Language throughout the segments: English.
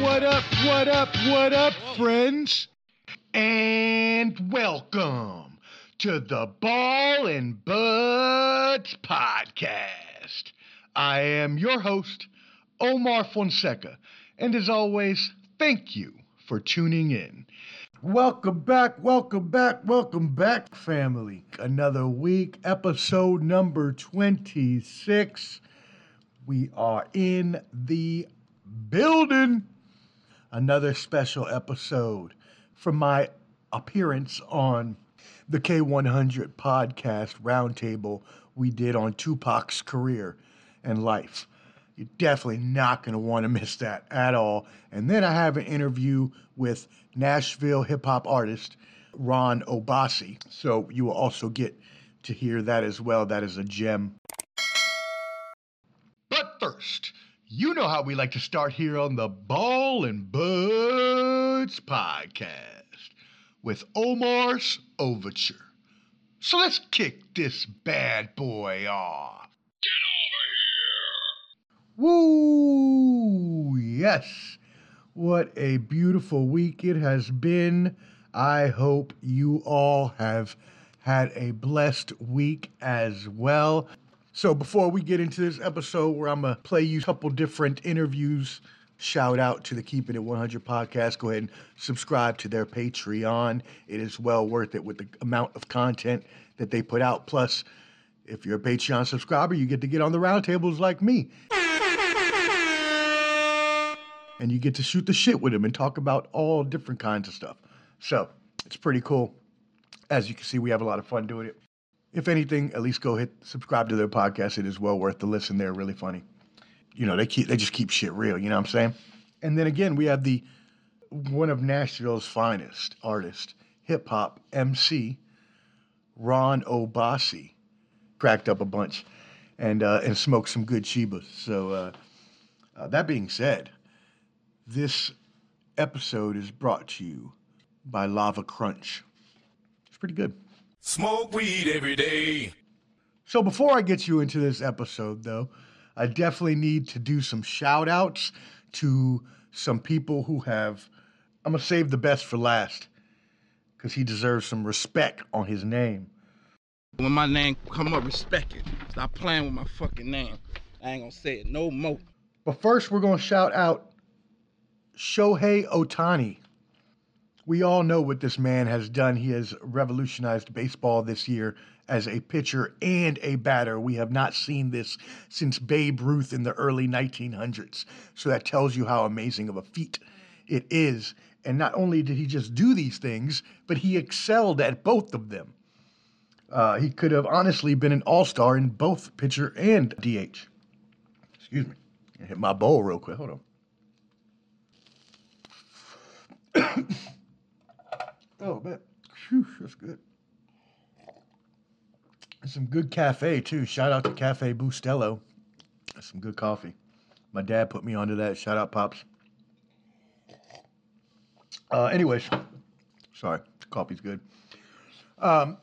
what up, what up, what up, friends? And welcome to the Ball and Buds Podcast. I am your host, Omar Fonseca, and as always, thank you for tuning in. Welcome back, welcome back, welcome back, family. Another week, episode number 26. We are in the building. Another special episode from my appearance on the K100 podcast roundtable we did on Tupac's career and life. You're definitely not going to want to miss that at all. And then I have an interview with Nashville hip hop artist Ron Obasi. So you will also get to hear that as well. That is a gem. But first, you know how we like to start here on the Ball and Buds podcast with Omar's Overture. So let's kick this bad boy off. Get over here! Woo! Yes. What a beautiful week it has been. I hope you all have had a blessed week as well. So, before we get into this episode where I'm going to play you a couple different interviews, shout out to the Keeping It 100 podcast. Go ahead and subscribe to their Patreon. It is well worth it with the amount of content that they put out. Plus, if you're a Patreon subscriber, you get to get on the roundtables like me and you get to shoot the shit with them and talk about all different kinds of stuff. So it's pretty cool. As you can see, we have a lot of fun doing it. If anything, at least go hit subscribe to their podcast. It is well worth the listen. They're really funny. You know, they keep they just keep shit real. You know what I'm saying? And then again, we have the one of Nashville's finest artists, hip hop MC, Ron Obasi, cracked up a bunch, and uh, and smoked some good Chibas. So uh, uh, that being said, this episode is brought to you by Lava Crunch. It's pretty good. Smoke weed every day. So before I get you into this episode, though, I definitely need to do some shout outs to some people who have. I'm going to save the best for last because he deserves some respect on his name. When my name come up, respect it. Stop playing with my fucking name. I ain't gonna say it no more. But first, we're going to shout out Shohei Ohtani. We all know what this man has done. He has revolutionized baseball this year as a pitcher and a batter. We have not seen this since Babe Ruth in the early 1900s. So that tells you how amazing of a feat it is. And not only did he just do these things, but he excelled at both of them. Uh, he could have honestly been an all star in both pitcher and DH. Excuse me. I hit my bowl real quick. Hold on. oh man, Whew, that's good. And some good cafe too. Shout out to Cafe Bustelo. That's some good coffee. My dad put me onto that. Shout out, pops. Uh, anyways, sorry, the coffee's good. Um,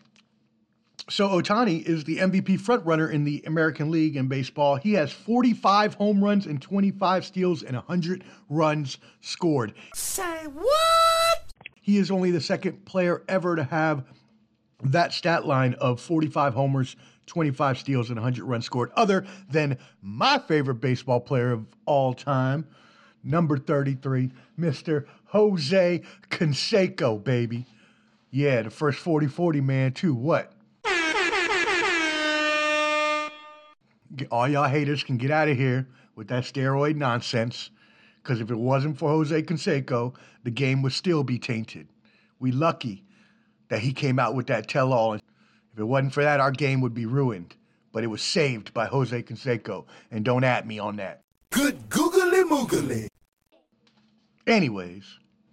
so Otani is the MVP frontrunner in the American League in baseball. He has 45 home runs and 25 steals and 100 runs scored. Say what? He is only the second player ever to have that stat line of 45 homers, 25 steals, and 100 runs scored, other than my favorite baseball player of all time, number 33, Mr. Jose Canseco, baby. Yeah, the first 40 40 man, too. What? all y'all haters can get out of here with that steroid nonsense. Because if it wasn't for Jose Canseco, the game would still be tainted. We lucky that he came out with that tell-all. If it wasn't for that, our game would be ruined. But it was saved by Jose Canseco, and don't at me on that. Good googly moogly. Anyways,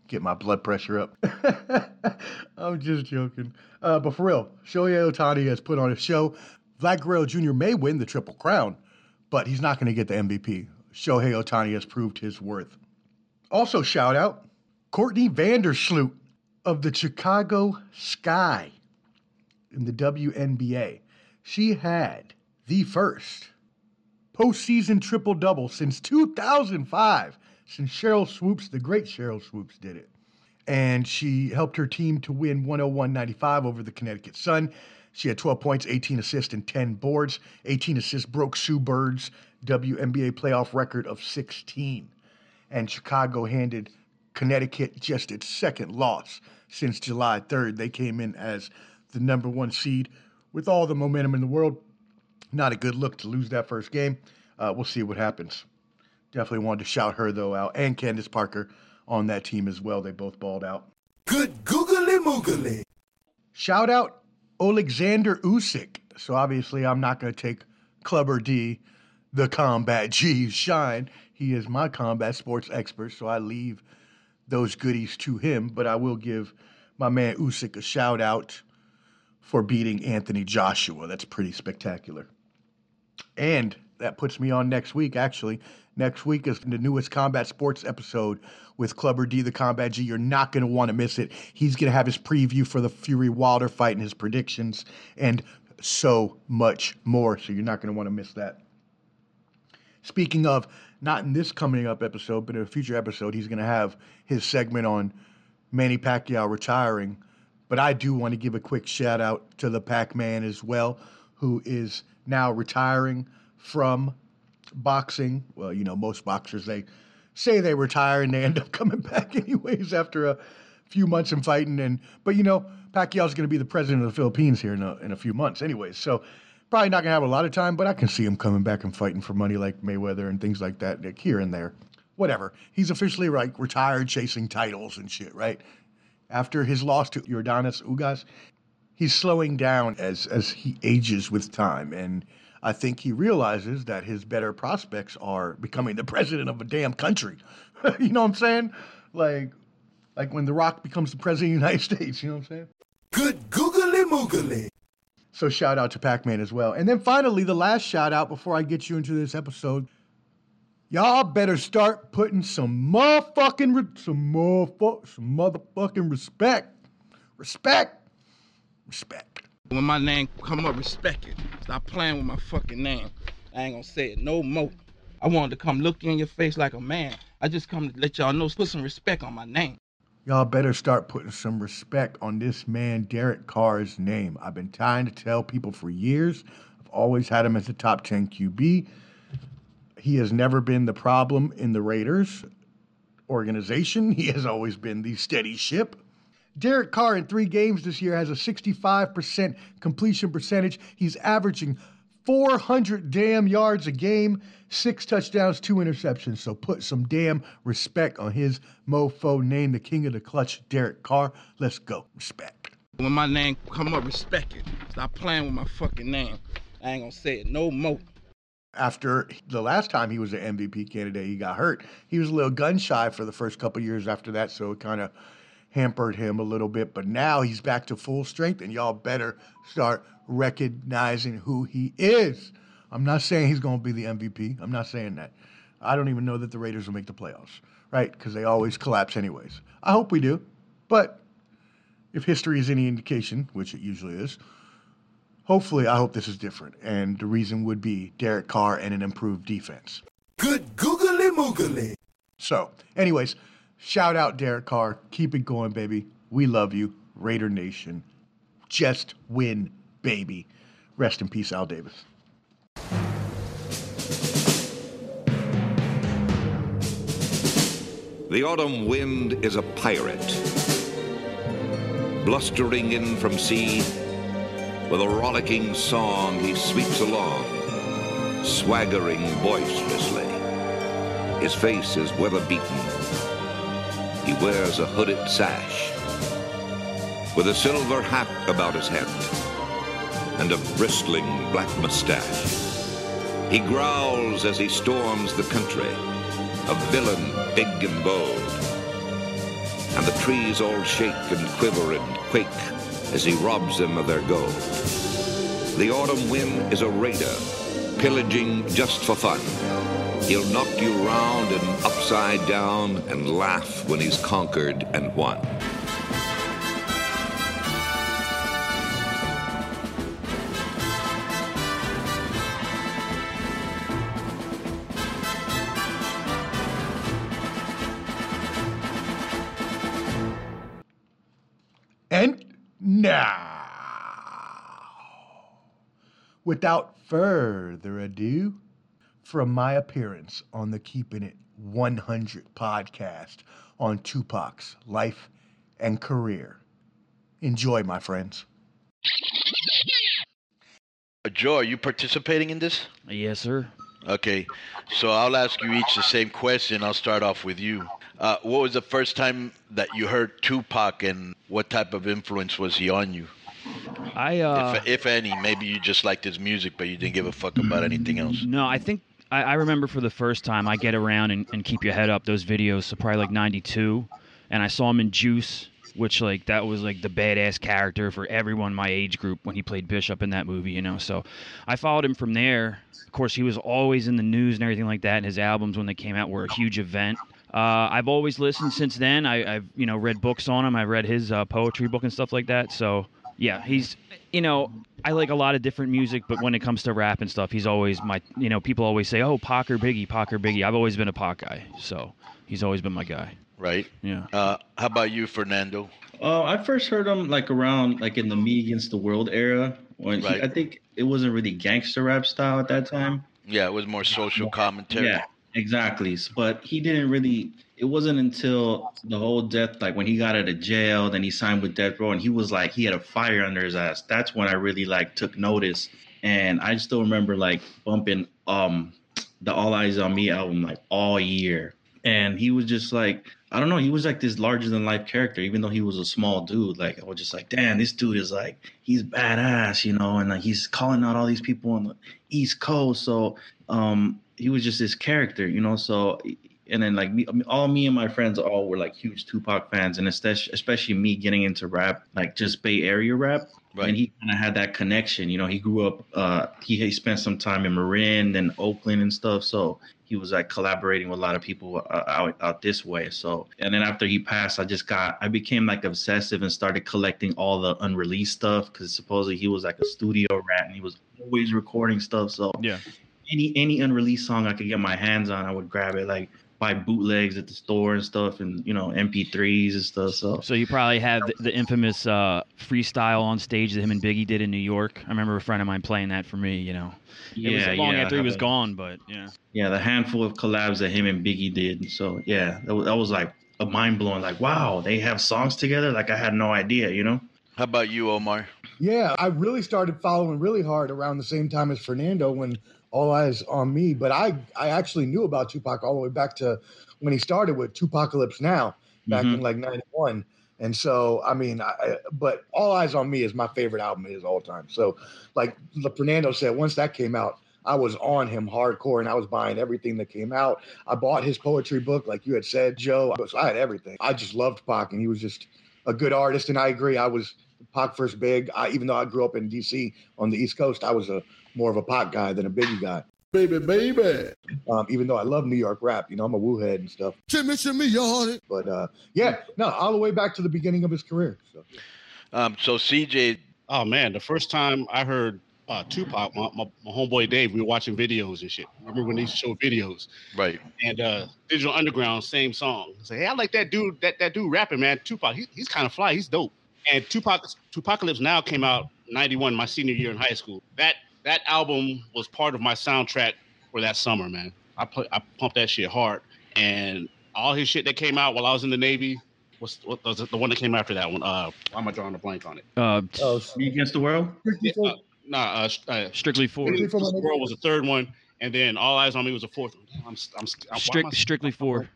get my blood pressure up. I'm just joking. Uh, but for real, Shohei Ohtani has put on a show. Vlad Guerrero Jr. may win the Triple Crown, but he's not going to get the MVP. Shohei Otani has proved his worth. Also, shout out Courtney Vandersloot of the Chicago Sky in the WNBA. She had the first postseason triple double since 2005. since Sheryl Swoopes, the great Sheryl Swoopes, did it. And she helped her team to win 101 95 over the Connecticut Sun. She had 12 points, 18 assists, and 10 boards. 18 assists broke Sue Bird's WNBA playoff record of 16. And Chicago handed Connecticut just its second loss since July 3rd. They came in as the number one seed with all the momentum in the world. Not a good look to lose that first game. Uh, we'll see what happens. Definitely wanted to shout her, though, out, and Candace Parker on that team as well. They both balled out. Good googly moogly. Shout out Alexander Usyk. So obviously, I'm not going to take Clubber D, the combat G, shine. He is my combat sports expert, so I leave those goodies to him. But I will give my man Usyk a shout out for beating Anthony Joshua. That's pretty spectacular. And that puts me on next week, actually. Next week is the newest Combat Sports episode with Clubber D, the Combat G. You're not going to want to miss it. He's going to have his preview for the Fury Wilder fight and his predictions and so much more. So you're not going to want to miss that. Speaking of, not in this coming up episode, but in a future episode, he's going to have his segment on Manny Pacquiao retiring. But I do want to give a quick shout out to the Pac Man as well, who is now retiring from boxing. Well, you know, most boxers, they say they retire and they end up coming back anyways after a few months in fighting. And But, you know, Pacquiao's going to be the president of the Philippines here in a, in a few months anyways. So probably not to have a lot of time, but I can see him coming back and fighting for money like Mayweather and things like that like here and there. Whatever. He's officially like retired chasing titles and shit, right? After his loss to Jordanis Ugas, he's slowing down as as he ages with time and I think he realizes that his better prospects are becoming the president of a damn country. you know what I'm saying? Like like when The Rock becomes the president of the United States, you know what I'm saying? Good googly moogly. So shout out to Pac-Man as well. And then finally, the last shout out before I get you into this episode. Y'all better start putting some motherfucking re- some motherfuck some motherfucking respect. Respect. Respect. When my name come up, respect it. Stop playing with my fucking name. I ain't gonna say it no more. I wanted to come look you in your face like a man. I just come to let y'all know, put some respect on my name. Y'all better start putting some respect on this man, Derek Carr's name. I've been trying to tell people for years. I've always had him as a top 10 QB. He has never been the problem in the Raiders organization. He has always been the steady ship. Derek Carr in three games this year has a 65% completion percentage. He's averaging 400 damn yards a game, six touchdowns, two interceptions. So put some damn respect on his mofo name, the king of the clutch, Derek Carr. Let's go. Respect. When my name come up, respect it. Stop playing with my fucking name. I ain't gonna say it no more. After the last time he was an MVP candidate, he got hurt. He was a little gun shy for the first couple years after that, so it kind of hampered him a little bit. But now he's back to full strength, and y'all better start recognizing who he is. I'm not saying he's going to be the MVP. I'm not saying that. I don't even know that the Raiders will make the playoffs, right? Because they always collapse, anyways. I hope we do. But if history is any indication, which it usually is, hopefully, I hope this is different. And the reason would be Derek Carr and an improved defense. Good googly moogly. So, anyways, shout out Derek Carr. Keep it going, baby. We love you, Raider Nation. Just win, baby. Rest in peace, Al Davis. The autumn wind is a pirate, blustering in from sea. With a rollicking song, he sweeps along, swaggering boisterously. His face is weather beaten. He wears a hooded sash, with a silver hat about his head, and a bristling black mustache. He growls as he storms the country, a villain big and bold. And the trees all shake and quiver and quake as he robs them of their gold. The autumn wind is a raider, pillaging just for fun. He'll knock you round and upside down and laugh when he's conquered and won. And now, without further ado, from my appearance on the Keeping It 100 podcast on Tupac's life and career. Enjoy, my friends. Uh, Joe, are you participating in this? Yes, sir. Okay, so I'll ask you each the same question. I'll start off with you. Uh, what was the first time that you heard Tupac, and what type of influence was he on you, I uh, if, if any? Maybe you just liked his music, but you didn't give a fuck about anything else. no, I think I, I remember for the first time I get around and, and keep your head up those videos. So probably like '92, and I saw him in Juice, which like that was like the badass character for everyone my age group when he played Bishop in that movie, you know. So I followed him from there. Of course, he was always in the news and everything like that. And his albums when they came out were a huge event. Uh, I've always listened since then. I, I've you know read books on him. I read his uh, poetry book and stuff like that. So yeah, he's you know I like a lot of different music, but when it comes to rap and stuff, he's always my you know people always say oh Pac or Biggie, Pac or Biggie. I've always been a Pac guy, so he's always been my guy. Right? Yeah. Uh, how about you, Fernando? Uh, I first heard him like around like in the Me Against the World era. When he- Right. I think it wasn't really gangster rap style at that time. Yeah, it was more social commentary. Yeah, exactly. But he didn't really. It wasn't until the whole death, like when he got out of jail, then he signed with Death Row, and he was like he had a fire under his ass. That's when I really like took notice, and I still remember like bumping um the All Eyez on Me album like all year, and he was just like I don't know, he was like this larger than life character, even though he was a small dude. Like I was just like, damn, this dude is like he's badass, you know, and like he's calling out all these people on the East Coast. So um he was just this character, you know. So and then like me, all me and my friends all were like huge Tupac fans, and especially especially me getting into rap, like just Bay Area rap. Right. And he kind of had that connection, you know. He grew up, uh, he, he spent some time in Marin and Oakland and stuff, so he was like collaborating with a lot of people uh, out out this way. So, and then after he passed, I just got, I became like obsessive and started collecting all the unreleased stuff because supposedly he was like a studio rat and he was always recording stuff. So Yeah. any any unreleased song I could get my hands on, I would grab it. Like buy bootlegs at the store and stuff, and you know MP3s and stuff. So So you probably have the, the infamous uh, freestyle on stage that him and Biggie did in New York. I remember a friend of mine playing that for me. You know, it was long I after he was a- gone, but yeah. Yeah, the handful of collabs that him and Biggie did. So yeah, that was, that was like a mind blowing. Like wow, they have songs together. Like I had no idea. You know. How about you, Omar? Yeah, I really started following really hard around the same time as Fernando when All Eyez on Me. But I, I actually knew about Tupac all the way back to when he started with Tupacalypse Now back in Mhm. like '91. And so, I mean, I, but All Eyez on Me is my favorite album of his all time. So, like the Fernando said, once that came out, I was on him hardcore and I was buying everything that came out. I bought his poetry book, like you had said, Joe. I, was, I had everything. I just loved Pac, and he was just a good artist. And I agree, I was Pac first big. I, even though I grew up in DC on the East Coast, I was a more of a Pac guy than a Biggie guy. Baby, baby. Um, even though I love New York rap, you know, I'm a woo head and stuff. Shimmy, shimmy, y'all. But uh, yeah, no, all the way back to the beginning of his career. So. Um, so CJ, Oh man, the first time I heard uh, Tupac, my, my, my homeboy Dave, we were watching videos and shit. Remember when they used to show videos right? and uh, Digital Underground, same song. Say, hey, I like that dude, that that dude rapping, man. Tupac, he, he's kind of fly, he's dope. And Tupac, Tupacalypse Now came out '91, my senior year in high school. That that album was part of my soundtrack for that summer, man. I play, I pumped that shit hard, and all his shit that came out while I was in the Navy. Was, was the one that came after that one? Uh, why am I drawing a blank on it? Uh, Oh, Me against the world. Yeah, uh, nah, uh, uh, strictly for Strictly for my World was the third one, and then All Eyez on Me was the fourth one. Damn, I'm, I'm, I'm, why am I- strict, strictly for.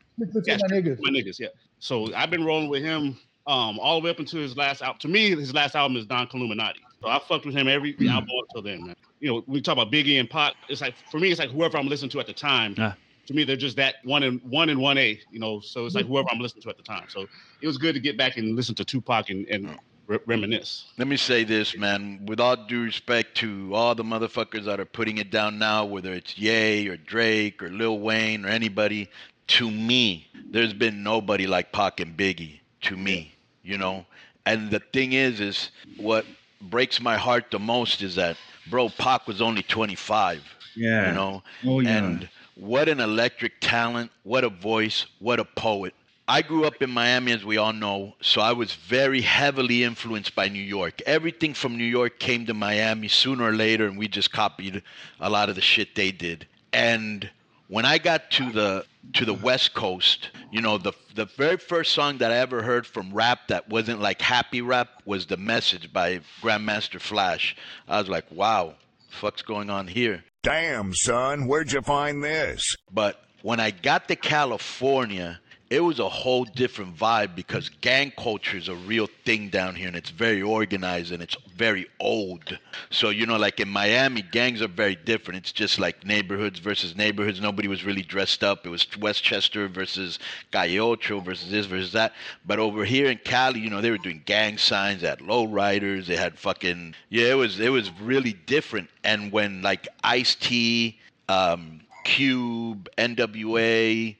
Yeah, my niggas. my niggas, yeah. So I've been rolling with him um, all the way up until his last album. To me, his last album is Don Killuminati. So I fucked with him every album until then, man. You know, we talk about Biggie and Pac. It's like for me, it's like whoever I'm listening to at the time. To me, they're just that one and one and one A. You know, so it's like mm-hmm. whoever I'm listening to at the time. So it was good to get back and listen to Tupac and, and re- reminisce. Let me say this, man. With all due respect to all the motherfuckers that are putting it down now, whether it's Ye or Drake or Lil Wayne or anybody, to me, there's been nobody like Pac and Biggie. To me, you know. And the thing is, is what breaks my heart the most is that, bro, Pac was only 25. Yeah. You know. Oh yeah. And what an electric talent, what a voice, what a poet. I grew up in Miami, as we all know, so I was very heavily influenced by New York. Everything from New York came to Miami sooner or later, and we just copied a lot of the shit they did. And when I got to the to the West Coast, you know, the the very first song that I ever heard from rap that wasn't like happy rap was "The Message" by Grandmaster Flash. I was like, wow, fuck's going on here? Damn, son, where'd you find this? But when I got to California, it was a whole different vibe because gang culture is a real thing down here and it's very organized and it's very old. So, you know, like in Miami, gangs are very different. It's just like neighborhoods versus neighborhoods. Nobody was really dressed up. It was Westchester versus Calle Ocho versus this versus that. But over here in Cali, you know, they were doing gang signs, they had low riders, they had fucking yeah, it was it was really different. And when like Ice T, um, Cube, NWA,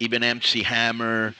even MC Hammer,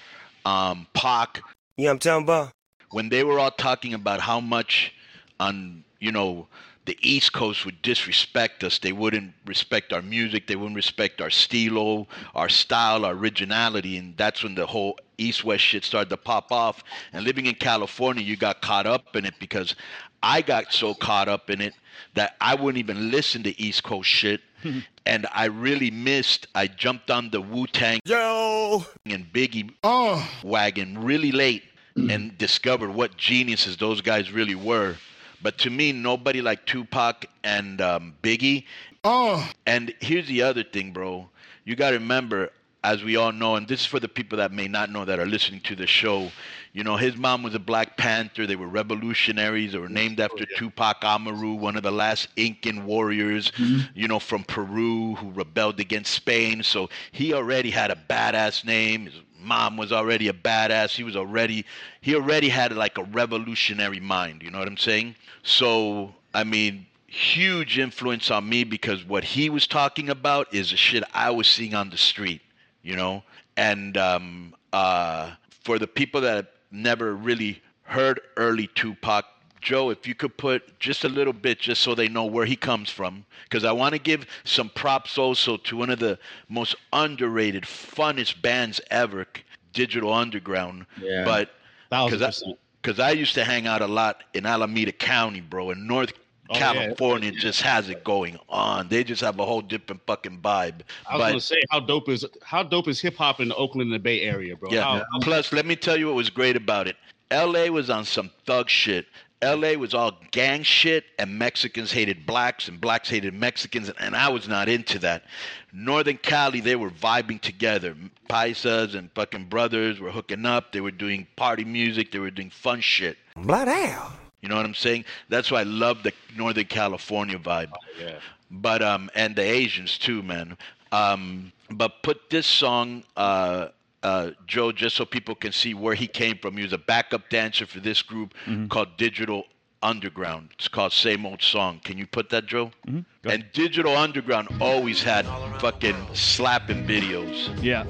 um, Pac. You know what I'm talking about? When they were all talking about how much on, you know, the East Coast would disrespect us. They wouldn't respect our music. They wouldn't respect our stilo, our style, our originality. And that's when the whole East West shit started to pop off. And living in California, you got caught up in it because I got so caught up in it that I wouldn't even listen to East Coast shit. and I really missed. I jumped on the Wu Tang Yo! and Biggie Oh, wagon really late mm. and discovered what geniuses those guys really were. But to me, nobody like Tupac and um, Biggie. oh, And here's the other thing, bro. You got to remember, as we all know, and this is for the people that may not know that are listening to the show. You know, his mom was a Black Panther. They were revolutionaries. They were named after oh, Tupac Amaru, one of the last Incan warriors, mm-hmm. you know, from Peru who rebelled against Spain. So he already had a badass name. His mom was already a badass. He was already, he already had like a revolutionary mind. You know what I'm saying? So, I mean, huge influence on me because what he was talking about is the shit I was seeing on the street, you know? And um, uh, for the people that have never really heard early Tupac, Joe, if you could put just a little bit just so they know where he comes from, because I want to give some props also to one of the most underrated, funnest bands ever, Digital Underground. Yeah. But because I, I used to hang out a lot in Alameda County, bro, in North Oh, yeah. California just has it going on. They just have a whole different fucking vibe. I was but gonna say how dope is how dope is hip hop in the Oakland and the Bay Area, bro. yeah. How- Plus, let me tell you what was great about it. L.A. was on some thug shit. L.A. was all gang shit, and Mexicans hated blacks, and blacks hated Mexicans, and I was not into that. Northern Cali, they were vibing together. Paisas and fucking brothers were hooking up. They were doing party music. They were doing fun shit. Blood hell. You know what I'm saying? That's why I love the Northern California vibe. yeah. But um, and the Asians too, man. Um, but put this song, uh, uh, Joe, just so people can see where he came from. He was a backup dancer for this group called Digital Underground. It's called Same Old Song. Can you put that, Joe? Go And Digital Underground always had fucking slapping videos. Yeah.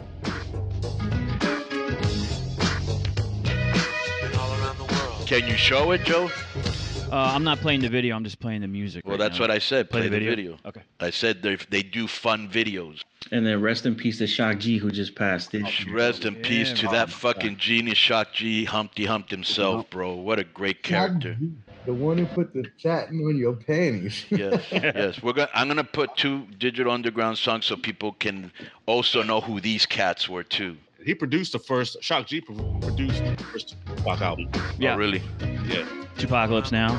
Can you show it, Joe? Uh, I'm not playing the video. I'm just playing the music. Well, right that's now. what I said. Play, the, video. Okay. I said they they do fun videos. And then rest in peace to Shock G, who just passed. This year. Rest in peace to man. that fucking genius Shock G, Humpty Humped himself, bro. What a great character. the one who put the satin on your panties. yes, yes. We're gonna. I'm gonna put two Digital Underground songs so people can also know who these cats were too. He produced the first Shock G produced the first Tupac album. Yeah. Oh, really? Yeah. Tupacalypse now.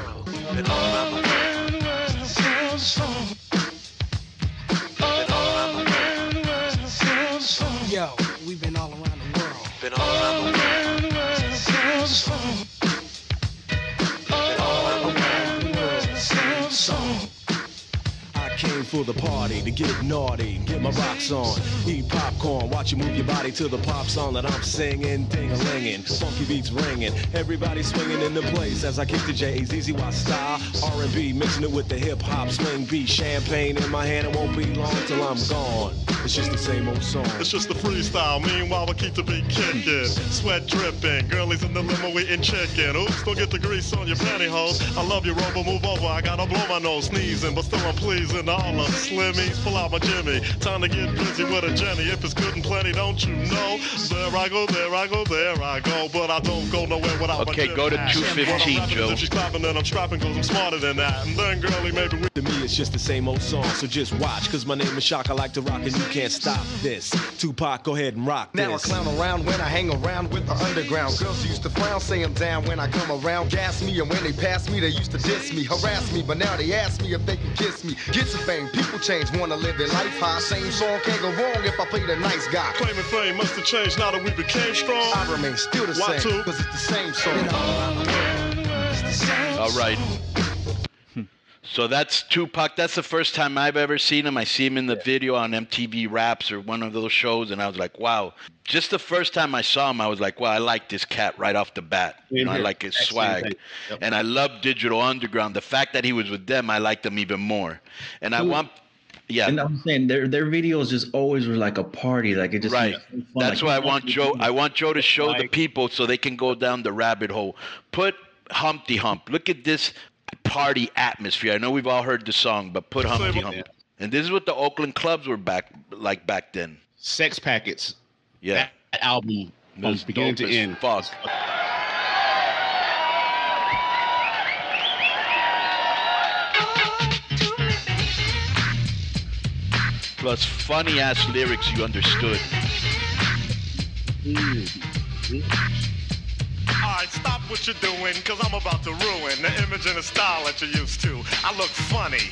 For the party to get naughty, get my rocks on, eat popcorn, watch you move your body to the pop song that I'm singing, ding a linging, funky beats ringing, everybody swinging in the place as I kick the J's, easy Y style, R&B, mixing it with the hip hop swing beat, champagne in my hand, it won't be long till I'm gone. It's just the same old song. It's just a freestyle. Meanwhile, we keep the beat kicking. Sweat dripping. Girlies in the limo eating chicken. Oops, don't get the grease on your pantyhose. I love you, Robo. Move over. I gotta blow my nose. Sneezing, but still I'm pleasing all up, Slimmies? Pull out my Jimmy. Time to get busy with a Jenny. If it's good and plenty, don't you know? There I go, there I go, there I go. But I don't go nowhere without Okay, my Jimmy. Okay, go to 215, When I'm rapping, Joe. If she's clapping, then I'm strapping, cause I'm smarter than that. And then, girlie, maybe we To me, it's just the same old song, so just watch. Cause my name is Shock, I like to rock, and you can't stop this. Tupac, go ahead and rock Now I clown around when I hang around with the underground. Girls used to frown, say I'm down when I come around. Gas me, and when they pass me, they used to diss me, harass me. But now they ask me if they can kiss me. Get some fame, people change, wanna live their life high. Same song can't go wrong if I play the nice guy. Claiming fame must have changed now that we became strong. I remain still the Why same, two? cause it's the same song. All right. So that's Tupac. That's the first time I've ever seen him. I see him in the video on MTV Raps or one of those shows, and I was like, wow. Just the first time I saw him, I was like, wow, I like this cat right off the bat. You know, I like his Excellent swag. Yep. And I love Digital Underground. The fact that he was with them, I liked them even more. And I want, yeah. And I'm saying their their videos just always were like a party, like it just Right. That's like, why I want Joe. I want Joe to show the people so they can go down the rabbit hole. Put Humpty Hump. Look at this party atmosphere. I know we've all heard the song, but put Humpty Hump. And this is what the Oakland clubs were back like back then. Sex Packets. Yeah. That album from was beginning to end. Fuck. Plus funny ass lyrics you understood. Stop what you're doing, cause I'm about to ruin the image and the style that you're used to. I look funny.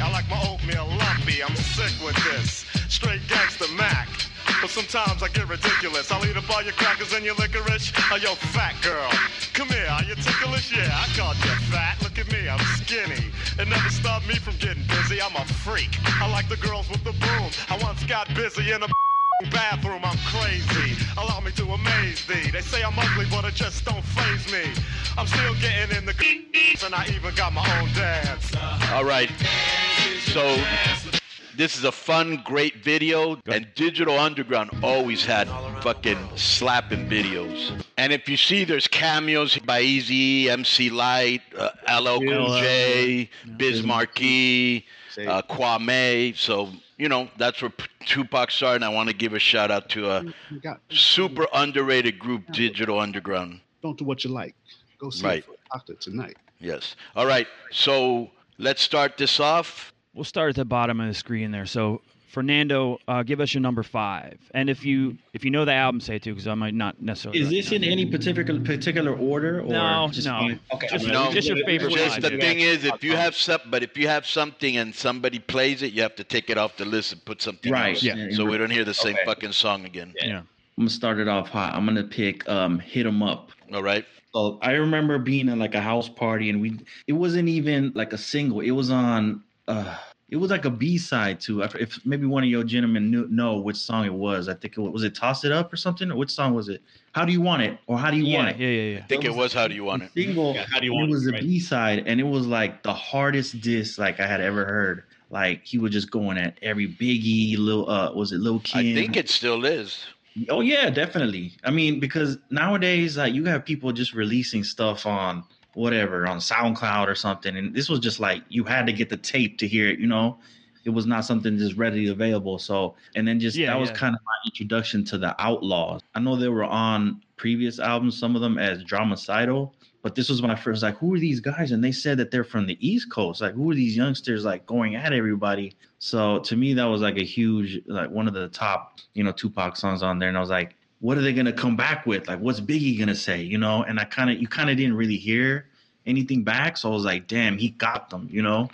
I like my oatmeal lumpy, I'm sick with this. Straight gangster Mac. But sometimes I get ridiculous. I'll eat up all your crackers and your licorice. Oh, yo, fat girl. Come here, are you ticklish? Yeah, I called you fat. Look at me, I'm skinny. It never stopped me from getting busy. I'm a freak. I like the girls with the boom. I once got busy in a bathroom. I'm crazy. Allow me to amaze thee. They say I'm ugly, but it just don't phase me. I'm still getting in the and I even got my own dance. All right. So this is a fun, great video, and Digital Underground always had fucking slapping videos. And if you see, there's cameos by Easy, MC Lyte, uh, LL Cool J, Biz Markie, uh, Kwame. So you know that's where P- Tupac started. And I want to give a shout out to a mm, super underrated group, Digital Underground. Don't do what you like. Go see Right. it for doctor tonight. Yes. All right. So let's start this off. We'll start at the bottom of the screen there. So Fernando, uh, give us your number five, and if you if you know the album, say it too, because I might not necessarily. Is this in any particular particular order? Or No, just no. Okay, Just- No, just your favorite Just one. the thing is, if you have some, but if you have something and somebody plays it, you have to take it off the list and put something Right, else. yeah. So we don't hear the same Okay. fucking song again. Yeah. I'm gonna start it off hot. I'm gonna pick um "Hit 'Em Up." All right. So I remember being at like a house party and we it wasn't even like a single. It was on uh it was like a B side to if maybe one of your gentlemen knew know which song it was. I think it was, was it Toss It Up or something? Or which song was it? How do you want it? Or how do you Yeah, want yeah, it? yeah, yeah. Yeah. I think it was How Do You Want It? Single Yeah, how do you it want it, was a right. B side and it was like the hardest diss like I had ever heard. Like he was just going at every biggie, little uh was it Lil Kim? I think it still is. Oh yeah, definitely. I mean, because nowadays, like you have people just releasing stuff on whatever on SoundCloud or something, and this was just like you had to get the tape to hear it. You know, it was not something just readily available. So, and then just Yeah, that was yeah. kind of my introduction to the Outlaws. I know they were on previous albums, some of them as Dramacydal, but this was when I first like, who are these guys? And they said that they're from the East Coast. Like, who are these youngsters like going at everybody? So to me, that was like a huge, like one of the top, you know, Tupac songs on there. And I was like, what are they gonna come back with? Like, what's Biggie gonna say? You know? And I kind of, you kind of didn't really hear anything back. So I was like, damn, he got them. You know?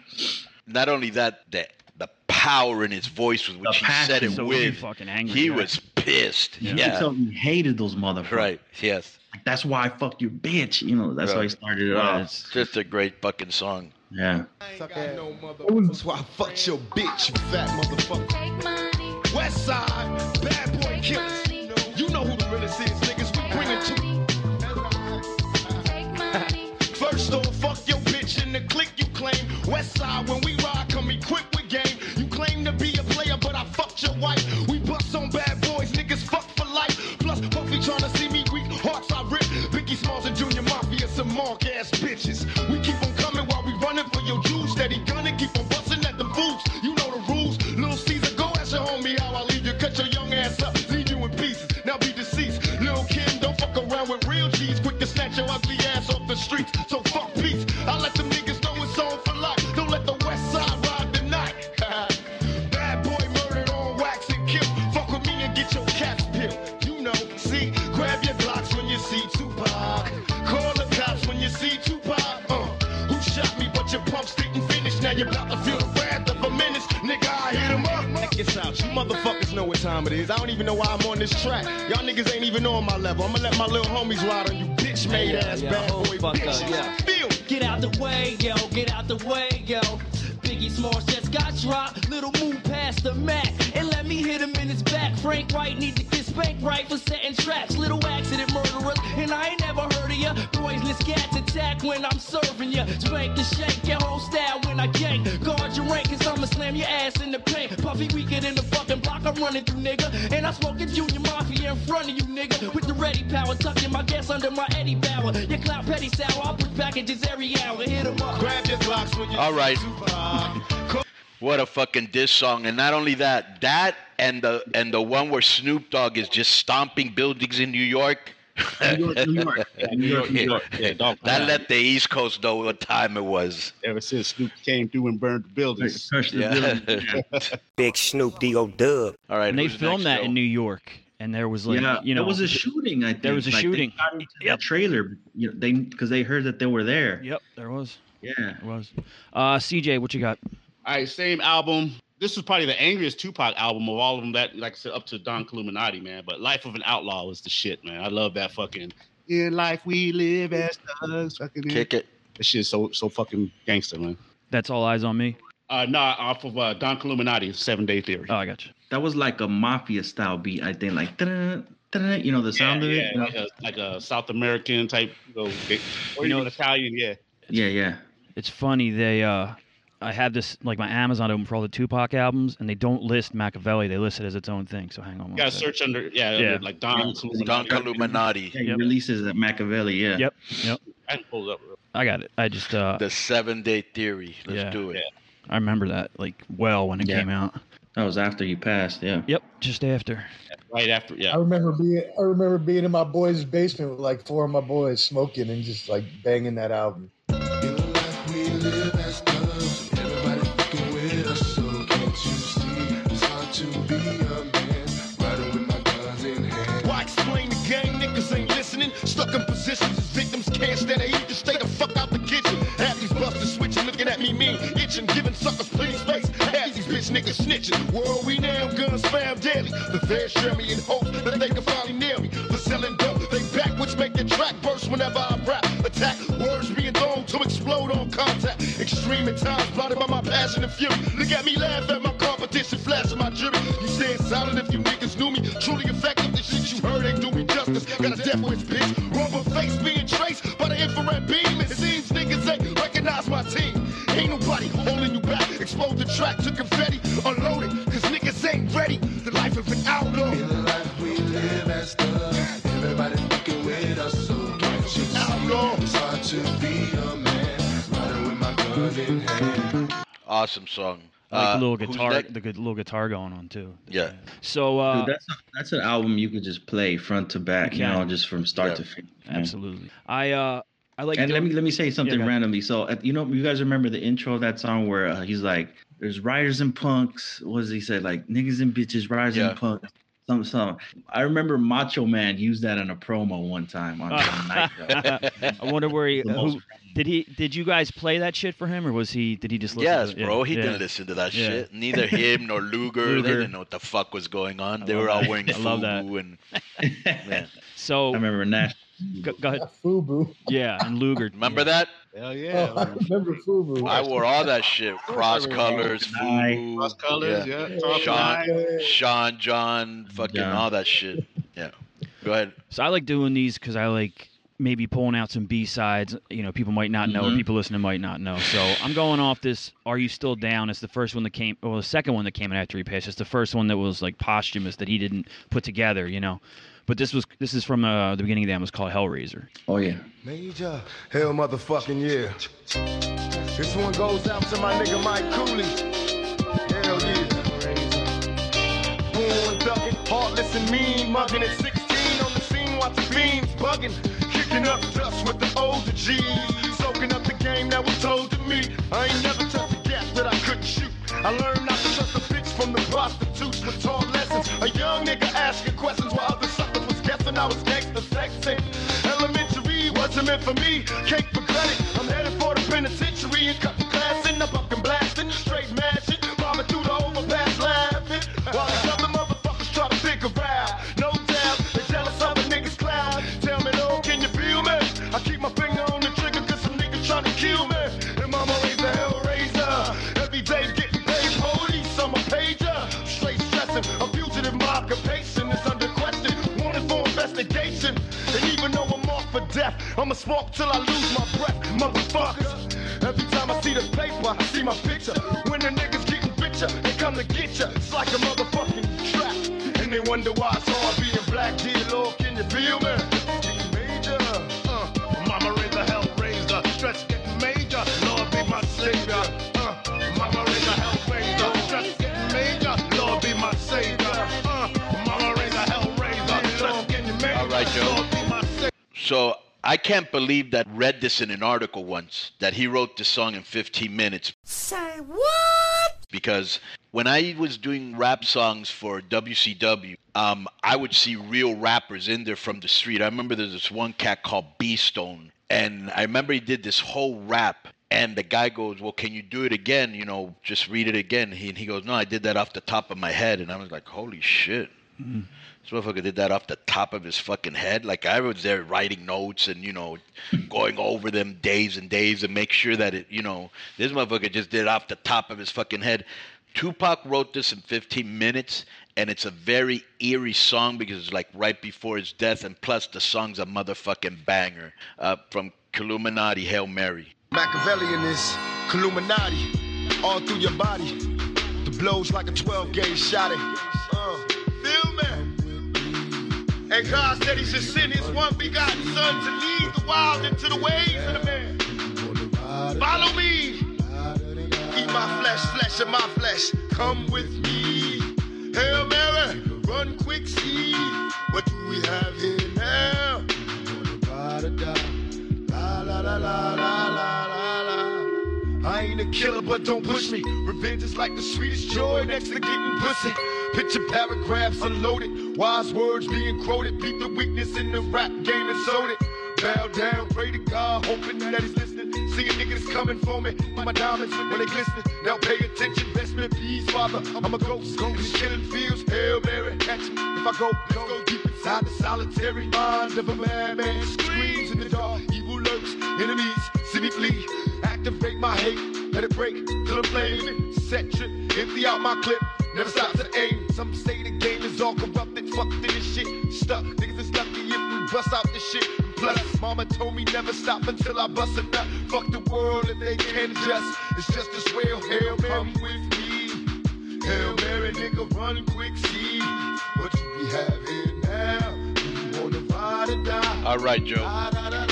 Not only that, the the power in his voice with which he said it passion. So with. fucking angry he guy. was pissed. You Yeah. can he hated those motherfuckers. Right. Yes. Like, that's why I fucked your bitch. You know, that's why he started it Wow. off. It's just a great fucking song. Yeah. That's why I fucked your bitch, you fat motherfucker. West side, bad boy killers. You know who is, niggas. We to First off, fuck your bitch in the clique you claim. West side, when we ride, come equipped with game. You claim to be a player, but I fucked your wife. We bust on bad boys, niggas fuck for life. Plus, Puffy tryna see me weak, hearts I rip. Biggie Smalls and Junior Mafia, some mark ass bitches. We keep what time it is. I don't even know why I'm on this track. Y'all niggas ain't even on my level. I'm gonna let my little homies ride on you bitch made ass yeah, bad oh, boy bitches. Feel Get out the way, yo, get out the way, yo. Biggie Smalls just got dropped. Little move past the Mac. And let me hit him in his back. Frank White need to get spanked right for setting traps. Little accident Poisonous cats attack when I'm serving ya. Spank the shank, your whole style when I gank. Guard your rank, cause I'ma slam your ass in the paint. Puffy weaker than the fucking block I'm running through, nigga. And I smoking Junior Mafia in front of you, nigga. With the ready power, tucking my gas under my Eddie Bauer. Your clout petty sour, I push packages every hour. Hit 'em up. Grab your Glocks when you All right. What a fucking diss song. And not only that, that and the and the one where Snoop Dogg is just stomping buildings in New York. New York, New York. Yeah, New York, New York. Yeah, dog. That let the East Coast know what time it was. Ever since Snoop came through and burned the buildings. Yeah. Big Snoop D-O Dub. All right. And they filmed next, that in New York, and there was like, yeah, you know, there was a shooting. I think there was a Like, shooting. got into that trailer, you know, they because they heard that they were there. Yep, there was. Yeah, there was. Uh, CJ, what you got? All right, same album. This was probably the angriest Tupac album of all of them. That, like I said, up to Don Killuminati, man. But Life of an Outlaw was the shit, man. I love that fucking. In life we live as thugs. Fucking Kick it. That shit's so so fucking gangster, man. That's all eyes on me. Uh, nah, off of uh, Don Killuminati, Seven Day Theory. Oh, I got you. that was like a mafia style beat. I think, like, dun, dun, you know, the sound of yeah, it. like a like a South American type, you know, or you know, Italian, yeah. Yeah, yeah. It's funny they uh I have this like my Amazon open for all the Tupac albums and they don't list Machiavelli, they list it as its own thing. So hang on. You one gotta search under, yeah, Yeah. under, like Don Don Killuminati. Illuminati. Yeah, he releases at Machiavelli. Yeah. Yep. Yep. I can pull it up. I got it. I just uh The seven day theory. Let's Yeah. do it. I remember that like well when it Yeah. came out. That was after you passed. Yeah. Yep, just after. Right after, Yeah. I yeah. remember being I remember being in my boys' basement with like four of my boys smoking and just like banging that album. At me mean, itching, giving suckers plenty space. Half these bitch niggas snitching. Are we now? Guns spam daily. The feds share me in hopes that they can finally nail me. For selling dope, they back, which make the track burst whenever I rap. Attack, words being thrown to explode on contact. Extreme at times, blinded by my passion and fury. Look at me laugh at my competition, flashing my jury. You stand silent if you niggas knew me. Truly effective, the shit you heard ain't do me justice. Got a death wish, bitch. Rubber face being traced by the infrared beam. It seems niggas ain't recognize my team. Ain't nobody holding you back. Explode the track to confetti, unload it, cause niggas ain't ready. The life of an outlaw. we live as thugs. Everybody fucking with us, so can't you outlaw. It's hard to be a man, riding with my gun in hand. Awesome song. I like Uh, little guitar the good little guitar going on too. Yeah. So uh Dude, that's that's an album you could just play front to back, you, You know, just from start Yeah. to finish. you know? absolutely. I uh I like and let me let me say something go ahead. randomly. So you know, you guys remember the intro of that song where uh, he's like, "There's riders and punks." What does he say? Like niggas and bitches, riders Yeah. and punks. Some some. I remember Macho Man used that in a promo one time on, on Nitro. I wonder where he The who, did he did you guys play that shit for him or was he did he just listen Yes, to bro. Yeah, He yeah. didn't listen to that Yeah. shit. Neither him nor Luger. They didn't know what the fuck was going on. I they love were all that. wearing I love that. FUBU and man. So I remember Nash. Go, go ahead. Fubu. Yeah, and Luger. Remember that? Hell Oh, I remember Fubu. I wore all that shit. Cross colors, FUBU. Cross colors, yeah. Top Sean. Sean, John, fucking John. all that shit. Yeah. Go ahead. So I like doing these because I like maybe pulling out some B sides. You know, people might not know, or Mhm. people listening might not know. So I'm going off this. Are you still down? It's the first one that came, well, the second one that came in after he passed. It's the first one that was like posthumous that he didn't put together. You know, but this was this is from uh, the beginning of the album. It's called Hellrazor. Oh yeah. Major, hell motherfucking yeah. This one goes out to my nigga Mike Cooley. Hell yeah. Born thuggin', heartless and mean, mugging at 16 on the scene, watching beans bugging, kicking up dust with the older G's, soaking up the game that was told to me. I ain't never touched a gas that I couldn't shoot. I learned not to trust a bitch from the prostitutes with taught lessons. A young nigga I was gangster sexing. Elementary wasn't meant for me. Cake for credit. I'm headed for the penitentiary and class in the fucking I'ma smoke till I lose my breath, motherfuckers. Every time I see the paper, I see my picture. When the niggas getting richer, they come to get ya. It's like a motherfucking trap. And they wonder why it's hard being black. Dear Lord, can you feel me? Major. Uh, mama raised a hell raiser, stress getting major. Lord be my savior. Uh, mama raised hell raiser, stress getting major. Lord be my savior. Uh, mama raised a hell raiser, stress getting major. All right, Joe. Lord be my savior. So I can't believe that read this in an article once that he wrote this song in 15 minutes. Say what? Because when I was doing rap songs for WCW, um, I would see real rappers in there from the street. I remember there's this one cat called B Stone, and I remember he did this whole rap. And the guy goes, "Well, can you do it again? You know, just read it again." He, and he goes, "No, I did that off the top of my head." And I was like, "Holy shit!" This motherfucker did that off the top of his fucking head. Like I was there writing notes and you know, going over them days and days and make sure that it, you know, this motherfucker just did it off the top of his fucking head. Tupac wrote this in 15 minutes, and it's a very eerie song because it's like right before his death, and plus the song's a motherfucking banger uh, from Killuminati, Hail Mary. Machiavellian is Illuminati all through your body. The blows like a 12 gauge shot. It. And God said He should send His one begotten Son to lead the wild into the ways of the man. Follow me. Eat my flesh, flesh of my flesh. Come with me. Hail Mary, run quick, see what do we have here now? La la la la la la. I ain't a killer, but don't push me. Revenge is like the sweetest joy next to getting pussy. Picture paragraphs unloaded, wise words being quoted. Beat the weakness in the rap game and sold it. Bow down, pray to God, hoping that he's listening. Seeing niggas coming for me, my diamonds when they glisten. Now pay attention, best me peace, father. I'm a ghost, ghost killing fields. Hail Mary, catch me if I go, let's go deep inside the solitary mind of a madman. Screams in the dark, evil lurks, enemies see me flee. Activate my hate, let it break till I'm flaming. Set trip, empty out my clip. Never stop to aim. Some say the game is all corrupted. Fuck this shit. Stuck. Niggas is lucky if we bust out this shit. Plus, mama told me never stop until I bust a nut. Fuck the world if they can't adjust. It's just as well. Hail Mary, come with me. Hail Mary, nigga, run quick, see what we have here now. You wanna ride or die? All right, Joe.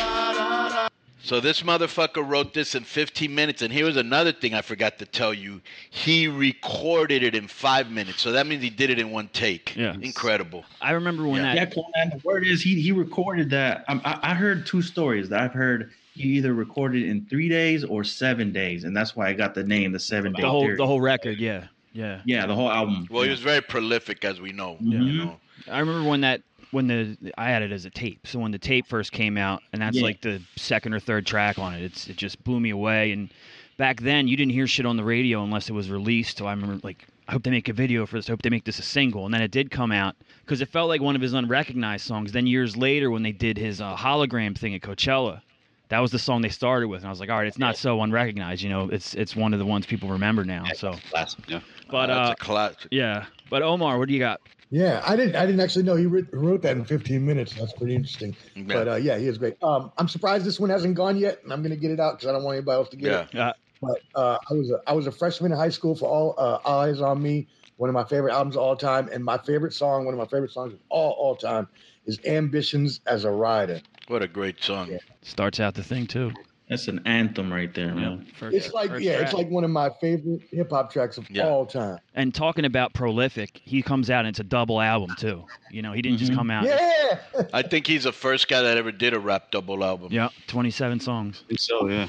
So this motherfucker wrote this in 15 minutes, and here's another thing I forgot to tell you. He recorded it in five minutes, so that means he did it in one take. Yeah. Incredible. I remember when Yeah, that. Konnan, the word is he he recorded that. Um, I, I heard two stories that I've heard. He either recorded in three days or seven days, and that's why I got the name, the seven day The whole period. the whole record, yeah. Yeah. Yeah, the whole album. Well, he was very prolific, as we know. Yeah. You know. I remember when that when the I had it as a tape. So when the tape first came out, and that's Yeah. like the second or third track on it, it's it just blew me away. And back then, you didn't hear shit on the radio unless it was released. So I remember like, I hope they make a video for this. I hope they make this a single. And then it did come out because it felt like one of his unrecognized songs. Then years later, when they did his uh, hologram thing at Coachella. That was the song they started with, and I was like, "All right, it's not so unrecognized, you know. It's it's one of the ones people remember now." So, classic. Yeah. but that's uh, a classic. yeah. But Omar, what do you got? Yeah, I didn't. I didn't actually know he wrote, wrote that in 15 minutes. That's pretty interesting. Yeah. But uh, yeah, he is great. Um, I'm surprised this one hasn't gone yet, and I'm going to get it out because I don't want anybody else to get it. Yeah. But uh, I was a, I was a freshman in high school for all uh, Eyez on Me, one of my favorite albums of all time, and my favorite song, one of my favorite songs of all all time, is Ambitionz Az a Ridah. What a great song. Starts out the thing too. That's an anthem right there, man. It's like yeah, it's like one of my favorite hip hop tracks of all time. And talking about prolific, he comes out and it's a double album too. You know, he didn't just mm-hmm. come out. Yeah. I think he's the first guy that ever did a rap double album. Yeah, 27 songs. think so, yeah.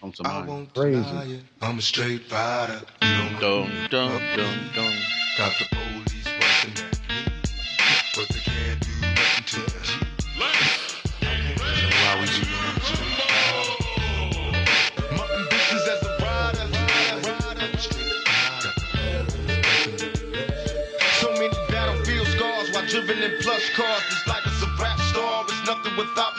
Comes to I mind. won't Crazy. deny it. I'm a straight rider. You don't Dum, dum, dum, dum. Got the police plush cars. This life is a rap star. It's nothing without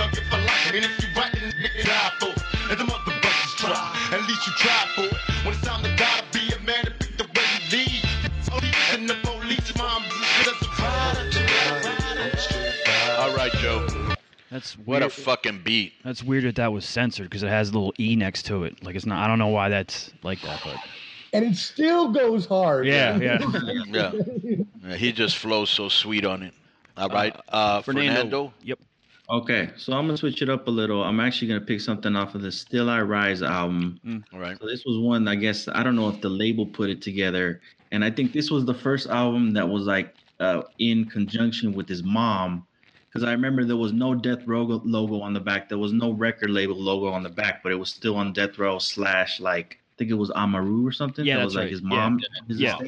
high. Thug it for life. And if you right, then nigga die for it. And the motherfuckers try. At least you tried for it. When it's time to die to be a man to pick the way you lead. Police and the police, mom, that's a All right, Joe. That's What a fucking beat. That's weird that that was censored because it has a little e next to it. Like it's not. I don't know why that's like that, but And it still goes hard. yeah, yeah. Yeah. Yeah, He just flows so sweet on it. All right. Uh, Fernando. Yep. Okay, so I'm gonna switch it up a little. I'm actually gonna pick something off of the Still I Rise album. All right. So this was one I guess I don't know if the label put it together, and I think this was the first album that was like uh, in conjunction with his mom, because I remember there was no Death Row logo on the back, there was no record label logo on the back, but it was still on Death Row slash like I think it was Amaru or something. Yeah, that was like right. his Yeah. mom. his Yeah.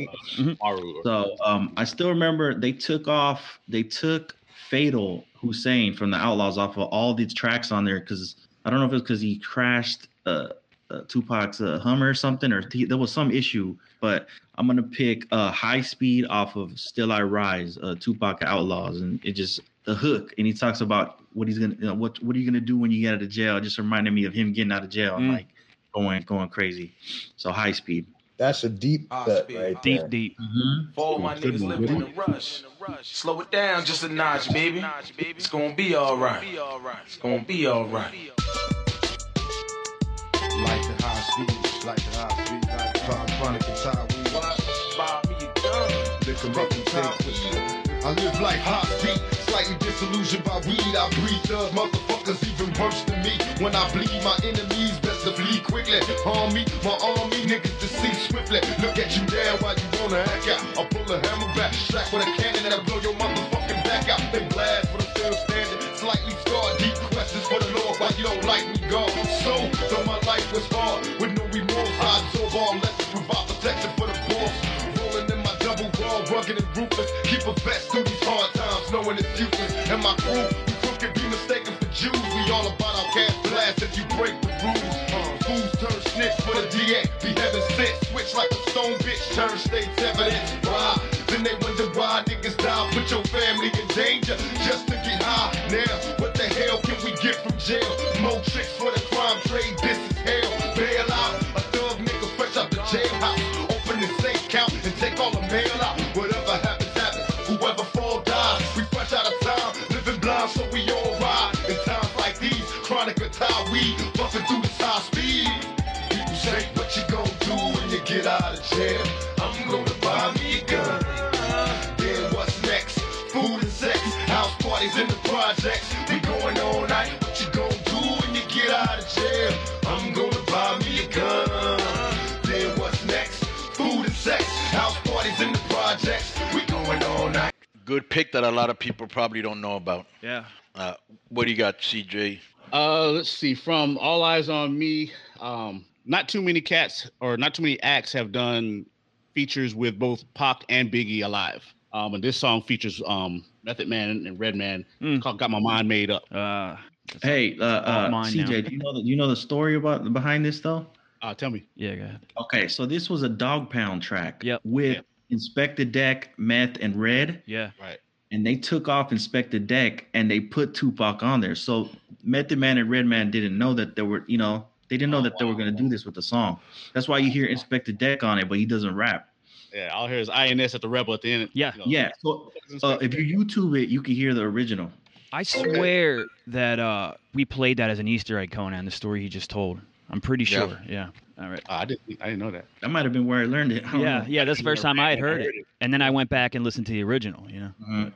Maru. So um, I still remember they took off, they took Fatal Hussein from the Outlawz off of all these tracks on there because I don't know if it's because he crashed uh, uh, Tupac's uh, Hummer or something, or he, there was some issue. But I'm gonna pick uh, High Speed off of Still I Rise, uh, Tupac Outlawz, and it just the hook, and he talks about what he's gonna, you know, what what are you gonna do when you get out of jail? It just reminded me of him getting out of jail and Mm. like going going crazy. So High Speed. That's a deep Ah, cut right Deep, there. deep. For all my Good niggas one, living in a rush. Slow it down just a notch, baby. It's gonna be alright. It's gonna be alright. Like the high speed, like the high speed, like the high chronic and tie weed. Bob, me a gun. Liquor make you think. I live like hot beat, slightly disillusioned by weed. I breathe thugs, motherfuckers even worse than me. When I bleed, my enemies best to flee quickly. Harm me, my army niggas see swiftly. Look at you down while you wanna act out. I pull a hammer back, strap with a cannon and I blow your motherfucking back out. They blast, but I'm still standing. Slightly scarred, deep questions for the Lord why you don't like me, God. So, though my life was hard, with no remorse, I absorb all lessons, provide protection for the boss. Rolling in my double wall, rugged and ruthless. Keep a vest through these hard times, And my crew, we crooked, be mistaken for Jews. We all about our cash blast if you break the rules. Uh, fools turn snitch for the DA, be heaven sent. Switch like a stone bitch, turn state's evidence. Why? Then they wonder why niggas die, put your family in danger just to get high. Now, what the hell can we get from jail? More tricks for the crime trade, this projects. We going all night. What you gonna do when you get out of jail? I'm gonna buy me a gun. Then what's next? Food and sex, house parties in the projects. We going all night. Good pick that a lot of people probably don't know about. Yeah. Uh, what do you got, CJ? Uh, let's see. From All Eyez on Me, um, not too many cats or not too many acts have done features with both Pac and Biggie alive. Um, and this song features um Method Man and Redman. Called "Got My Mind Made Up." Uh, Hey, uh, uh, mine now. CJ, do you know the you know the story about behind this though? Uh, tell me. Yeah, go ahead. Okay, so this was a Dogg Pound track. Yep. With Inspectah Deck, Meth, and Red. Yeah. Right. And they took off Inspectah Deck and they put Tupac on there. So Method Man and Redman didn't know that they were, you know, they didn't know that they were gonna do this with the song. That's why you hear Inspectah Deck on it, but he doesn't rap. Yeah, all here is INS at the Rebel at the end. Yeah. Yeah. So uh, if you YouTube it, you can hear the original. I swear that uh, we played that as an Easter egg, Konnan. The story he just told. I'm pretty Yeah. sure. Yeah. All right. I didn't. I didn't know that. That might have been where I learned it. I Yeah, know. yeah. That's the first time I had heard it, and then I went back and listened to the original. You know. Mm-hmm.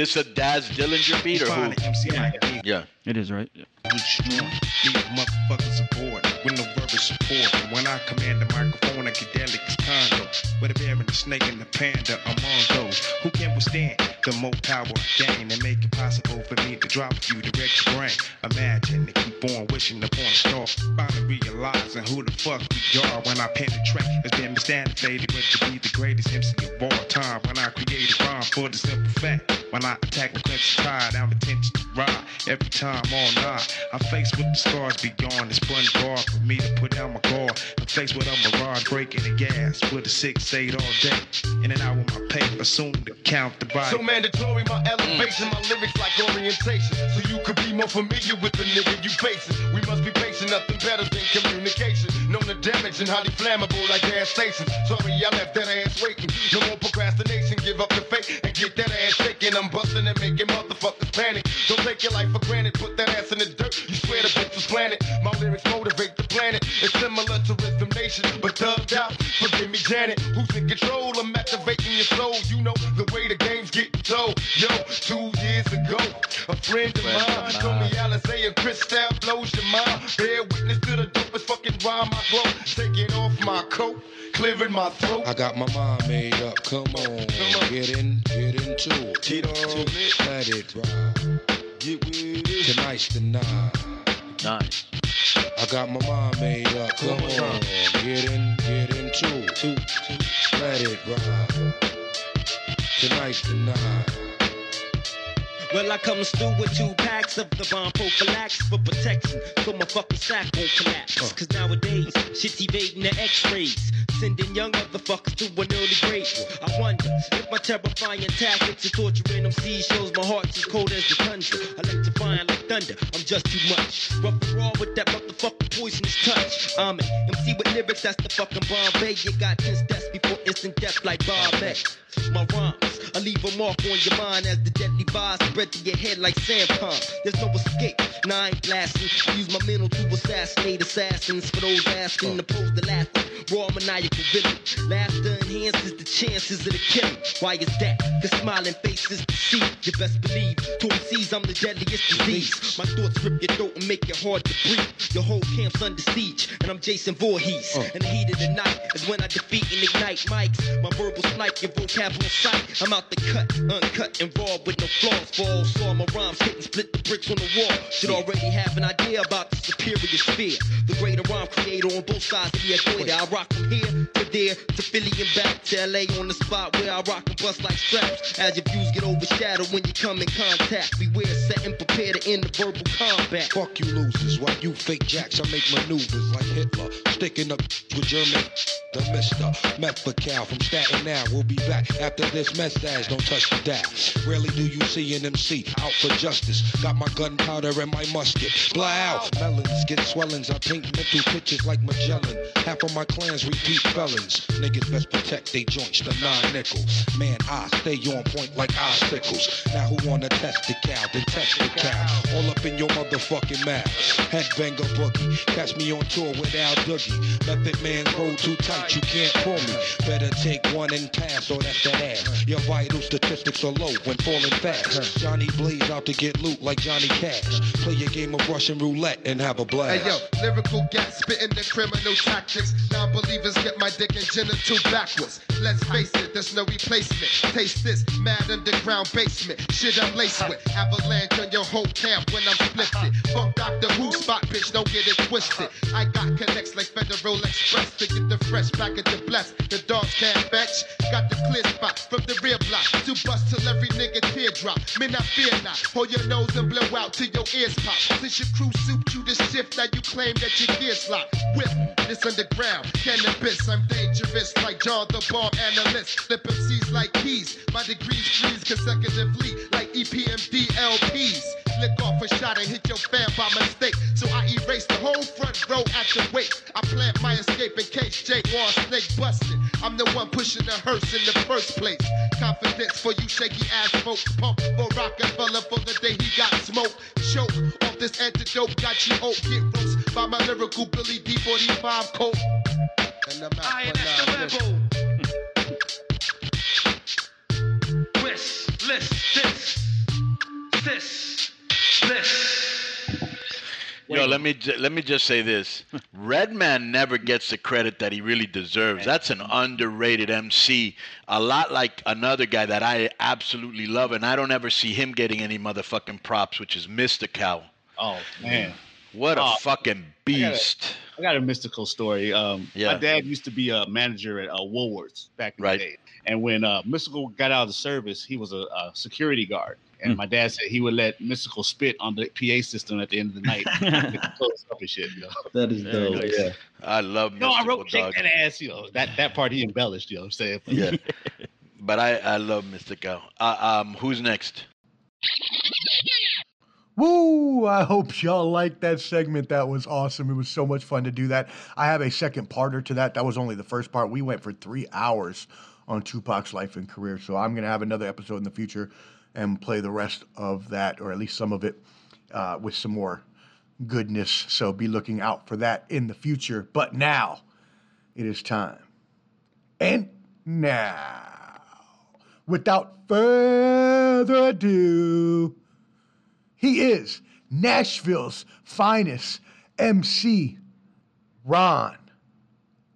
This a Daz Dillinger beat or who? MC like Yeah. It is right. Weak strong, leave motherfuckers aboard with no verbal support. And when I command the microphone, I get as condo. With a bear and a snake and a panda among those who can withstand the more power I gain and make it possible for me to drop you direct your brain. Imagine to keep on wishing upon a star, finally realizing who the fuck we are when I penetrate. It's been misstantified, but to be the greatest MC of all time when I create a rhyme for the simple fact. When I attack the crimson tide, I'm attention to ride. Every time all night, I'm faced with the scars beyond the spun bar for me to put down my guard. I'm with a mirage breaking the gas with a six eight all day. In and out with my paper, soon to count the body. So mandatory, my elevation, my lyrics like orientation. So you could be more familiar with the nigga you facing. We must be patient, nothing better than communication. Known the damage and highly flammable like gas stations. Sorry, I left that ass waiting. No more procrastination, give up the fake and get that ass. I'm busting and making motherfuckers panic. Don't take your life for granted, put that ass in the dirt. You swear the bitch was planted. My lyrics motivate the planet. It's similar to Rhythm Nation, but thugged out. Forgive me, Janet, who's in control? I'm activating your soul. You know the way the game's getting told. Yo, two years ago, a friend of mine told me Alizé and Cristal blows your mind. Bear witness to the dopest fucking rhyme I grow. Taking off my coat, clearing my throat. I got my mind made up. Come on, get in, get into it. Get on it, let it ride. Get with it. Tonight's the night. I got my mind made up. Come on, get in, get into it. Let it ride. Tonight's the night. Well, I comes through with two packs of the bomb prophylaxis for protection, so my fucking sack won't collapse. Cause nowadays, shit's evading the x-rays. sending young motherfuckers to an early grave. I wonder if my terrifying tactics of torturing them seas shows my heart's as cold as the tundra. I electrifying like thunder, I'm just too much. Rough and raw with that motherfucking poisonous touch. I'm an MC with lyrics, that's the fucking Bombay. You got 10 steps before instant death like Bombay. My rhymes, I leave a mark on your mind as the deadly vibes spread to your head like sand palm. There's no escape, nah, I ain't blasting. I use my mental to assassinate assassins for those asking to pose the laughing. Raw maniacal villain. Laughter enhances the chances of the killing. Why is that? The smiling faces deceive. You best believe. To MCs, I'm the deadliest disease. My thoughts rip your throat and make it hard to breathe. Your whole camp's under siege, and I'm Jason Voorhees. Uh. And the heat of the night is when I defeat and ignite mics. My verbal snipe, your vocab on sight. I'm out the cut, uncut, and raw with no flaws. For all saw my rhymes hit and split the bricks on the wall. Should already have an idea about the superior sphere. The greater rhyme creator on both sides of the equator. I rock from here to there to Philly and back to LA on the spot where I rock and bust like straps. As your views get overshadowed when you come in contact. Beware, set and prepare to end the verbal combat. Fuck you losers, while you fake jacks, I make maneuvers like Hitler, sticking up with German. The Mister Methacal from Staten now. We'll be back after this Don't touch the. Rarely do you see an MC out for justice. Got my gunpowder and my musket. Blow out. Melons get swellings. I paint mental pictures like Magellan. Half of my clans repeat felons. Niggas best protect they joints, the nine nickel. Man, I stay on point like icicles. Now who wanna test the cow? Then test the cow. All up in your motherfucking mouth. Headbanger boogie. Catch me on tour with Al Doogie. Method man roll too tight, you can't pull me. Better take one and pass, or that's that ass. Your vital statistics are low when falling fast. Johnny Blaze out to get loot like Johnny Cash. Play a game of Russian roulette and have a blast. Hey yo, lyrical gas spitting the criminal tactics. Non-believers get my dick and genital backwards. Let's face it, there's no replacement. Taste this mad underground basement. Shit I'm laced with. Avalanche on your whole camp when I'm splifted. Fuck Doctor Who spot, bitch, don't get it twisted. I got connects like Federal Express to get the fresh package of bless. The dogs can't fetch. Got the clear spot from the rear block to bust till every nigga teardrop. Men, I fear not. Hold your nose and blow out till your ears pop. Since your crew souped you to shift, now you claim that your gears locked. Whip this underground cannabis. I'm dangerous like John the Bomb analyst. Flip MCs like keys. My degrees freeze consecutively like EPMD LPs. Lick off a shot and hit your fan by mistake. So I erase the whole front row at the wake. I plant my escape in case Jake wants snake busted. I'm the one pushing the hearse in the first place. Confidence for you shaky ass folks. Pump for Rockefeller for the day he got smoked. Choke off this antidote. Got you hope. Get roast by my lyrical Billy D45 coat. And I'm out for now. List, this, this, this. Yo, let me ju- let me just say this: Redman never gets the credit that he really deserves. That's an underrated MC. A lot like another guy that I absolutely love, and I don't ever see him getting any motherfucking props, which is Mr. Cow. Oh man, What a Oh, fucking I got a- beast! I got a Mystikal story. Um, Yeah. My dad used to be a manager at uh, Woolworths back in Right. the day. And when uh, Mystikal got out of the service, he was a, a security guard. And my dad said he would let Mystikal spit on the PA system at the end of the night. Up and shit, you know. That is dope. nice. Yeah. I love No, I Mystikal wrote shake that ass, you know. That that part he embellished, you know what I'm saying? Yeah, but I I love Mr. Cow. Uh, um, who's next? Woo! I hope y'all liked that segment. That was awesome. It was so much fun to do that. I have a second parter to that. That was only the first part. We went for three hours on Tupac's life and career. So I'm going to have another episode in the future and play the rest of that, or at least some of it, uh, with some more goodness. So be looking out for that in the future. But now it is time. And now, without further ado, he is Nashville's finest MC, Ron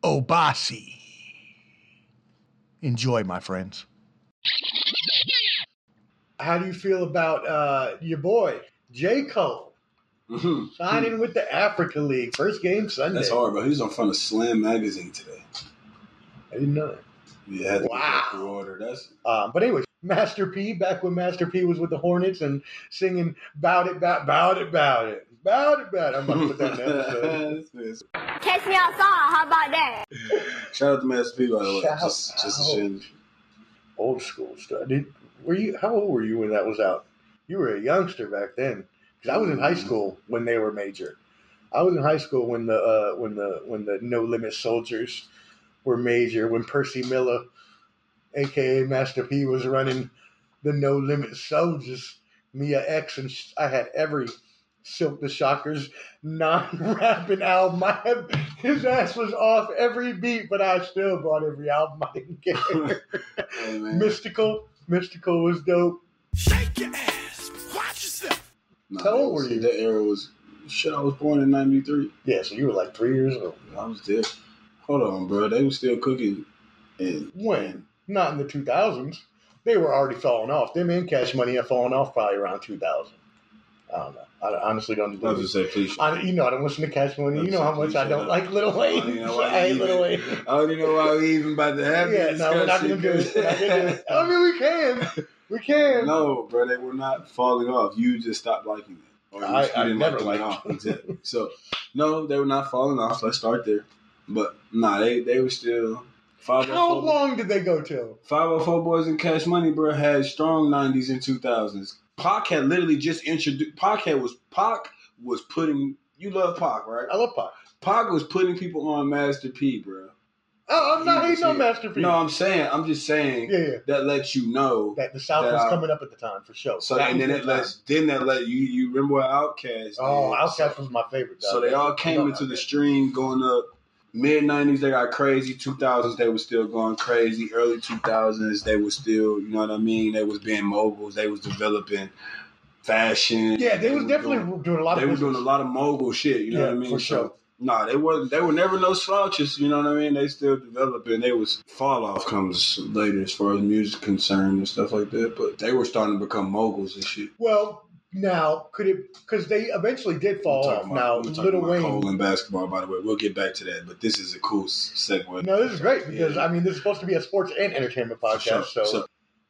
Obasi. Enjoy, my friends. How do you feel about uh, your boy, J. Cole, signing with the Africa League? First game Sunday. That's hard, bro. He was on front of Slam magazine today. I didn't know that. Yeah, had to Wow. get that pre-order. That's Um, but anyways, Master P, back when Master P was with the Hornets and singing "Bout It, Bout, bout It, Bout It, Bout It, Bout It." I'm about to put that in the episode. Catch me outside. How about that? Shout out to Master P, by the way. Shout Just, just a out. shit. Old school stuff. Did were you? How old were you when that was out? You were a youngster back then. Because I was in high school when they were major. I was in high school when the uh, when the when the No Limit Soldiers were major. When Percy Miller, aka Master P, was running the No Limit Soldiers. Mia X and I had every Silkk the Shocker's non-rapping album. I had, his ass was off every beat, but I still bought every album. I didn't care. Hey. Mystikal, Mystikal was dope. Shake your ass. Watch yourself. Nah, How that old were you? That era was shit. I was born in '93. Yeah, so you were like three years old. I was there. Hold on, bro. They were still cooking. And When? Not in the 2000s. They were already falling off. Them and Cash Money have fallen off probably around 2000. I don't know. I honestly don't. I was just say, please. I, you know, I don't listen to Cash Money. You know how much I don't like Little I don't even Wayne. know why I hate Little even- Wayne. I don't even know why we even about to have Yeah, this no, we're not gonna do it. We're not gonna do it. I mean, we can. We can. No, bro, they were not falling off. You just stopped liking them. Or you, I- I didn't never like them at liked all. Exactly. So, no, they were not falling off. Let's start there. But, nah, they, they were still. Oh how 504, long did they go till? 504 Boys and Cash Money, bro, had strong 90s and 2000s. Pac had literally just introduced. Pac had was Pac was putting. You love Pac, right? I love Pac. Pac was putting people on Master P, bro. Oh, I'm not hating on. Master P. No, I'm saying, I'm just saying Yeah, yeah. that lets you know That the South that was I- coming up at the time for sure. So That and then the it lets then that let you you remember what Outkast. Oh, did? Outkast was my favorite. So they all came into the stream going up. Mid nineties they got crazy. Two thousands they were still going crazy. Early two thousands they were still you know what I mean. They was being moguls. They was developing fashion. Yeah, they was were definitely doing- doing a lot They were doing a lot of mogul shit. You know Yeah, what I mean? for So, sure. Nah, they wasn't. They were never no slouches. You know what I mean? They still developing. They was fall off comes later as far as music concerned and stuff like that. But they were starting to become moguls and shit. Well, now could it because they eventually did fall off. Now about- talking Little about Wayne. Cole and basketball, by the way. We'll get back to that, but this is a cool segue. No, this is great because I mean this is supposed to be a sports and entertainment podcast. sure, so so-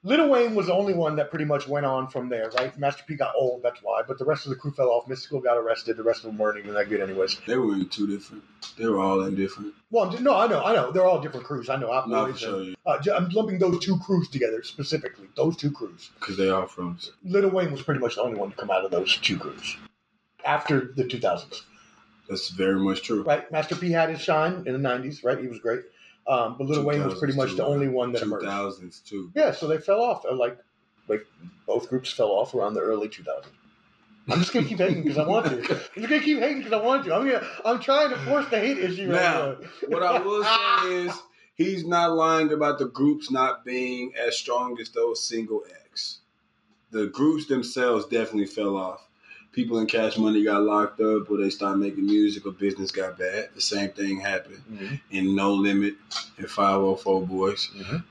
Lil Wayne was the only one that pretty much went on from there, right? Master P got old, that's why. But the rest of the crew fell off. Mystikal got arrested. The rest of them weren't even that good, anyways. They were two different. They were all in different. Well, no, I know, I know. They're all different crews. I know. Out No, Boys for sure, yeah. uh, I'm lumping those two crews together specifically. Those two crews. Because they are from. Lil Wayne was pretty much the only one to come out of those two crews after the 2000s. That's very much true. Right? Master P had his shine in the 90s, right? He was great. Um, but Lil Wayne was pretty much the only one that emerged. 2000s too. Yeah, so they fell off. Like, like both groups fell off around the early 2000s. I'm just gonna keep hating because I want to. I'm just gonna keep hating because I want to. I'm gonna, I'm trying to force the hate issue. right Now, now. what I will say is he's not lying about the groups not being as strong as those single acts. The groups themselves definitely fell off. People in Cash Money got locked up or they started making music or business got bad. The same thing happened Mhm. in No Limit and 504 Boys. Mhm.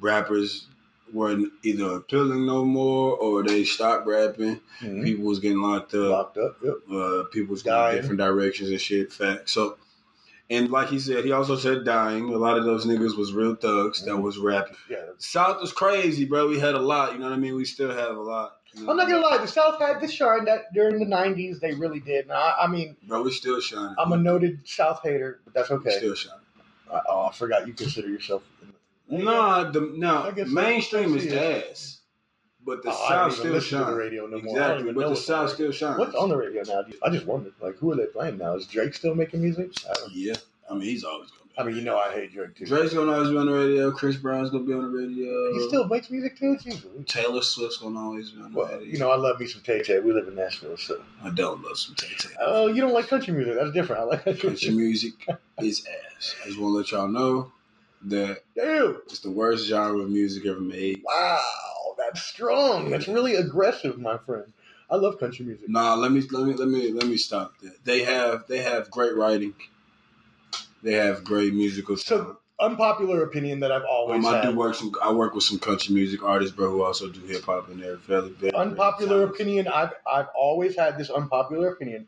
Rappers weren't either appealing no more or they stopped rapping. Mhm. People was getting locked up. Locked up. Yep. Uh, people was going Dying. different directions and shit. Fact. So, and like he said, he also said dying. A lot of those niggas was real thugs that was rapping. Yeah. South was crazy, bro. We had a lot. You know what I mean? We still have a lot. I'm not gonna lie. The South had this shine that during the '90s they really did. Now, I, I mean, Bro, we still shining. I'm a noted South hater, but that's We okay. still shining. Uh, oh, I forgot you consider yourself. No, the no I guess so. mainstream is ass, but the Oh, South still to the radio no more. Exactly, but the South still shines. What's on the radio now? I just wondered, like, who are they playing now? Is Drake still making music? Yeah, I mean he's always gonna. I mean, you know, I hate Drake too. Be. Drake's gonna always be on the radio. Chris Brown's gonna be on the radio. He still makes music too. Jesus. Taylor Swift's gonna always be on the Well, radio. you know, I love me some Tay Tay. We live in Nashville, so. I don't love some Tay Tay. Oh, you don't like country music? That's different. I like country Country music is ass. I just want to let y'all know that Damn! it's the worst genre of music ever made. Wow, that's strong. That's really aggressive, my friend. I love country music. Nah, let me let me let me let me stop that. They have they have great writing. They have great musical So, unpopular opinion that I've always Um, I had. do work some. I work with some country music artists, bro, who also do hip hop, and they're fairly very very unpopular talented. opinion. I've I've always had this unpopular opinion.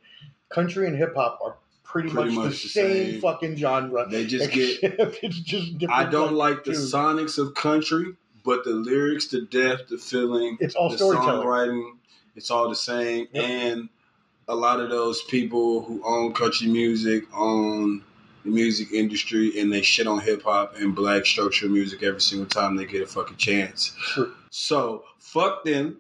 Country and hip hop are pretty, Pretty much, much the the same, same. fucking genre. They just except it's just different. I don't like the tunes. sonics of country, but the lyrics, the depth, the feeling, It's all the storytelling. songwriting, it's all the same. And a lot of those people who own country music own the music industry and they shit on hip hop and black structural music every single time they get a fucking chance. So fuck them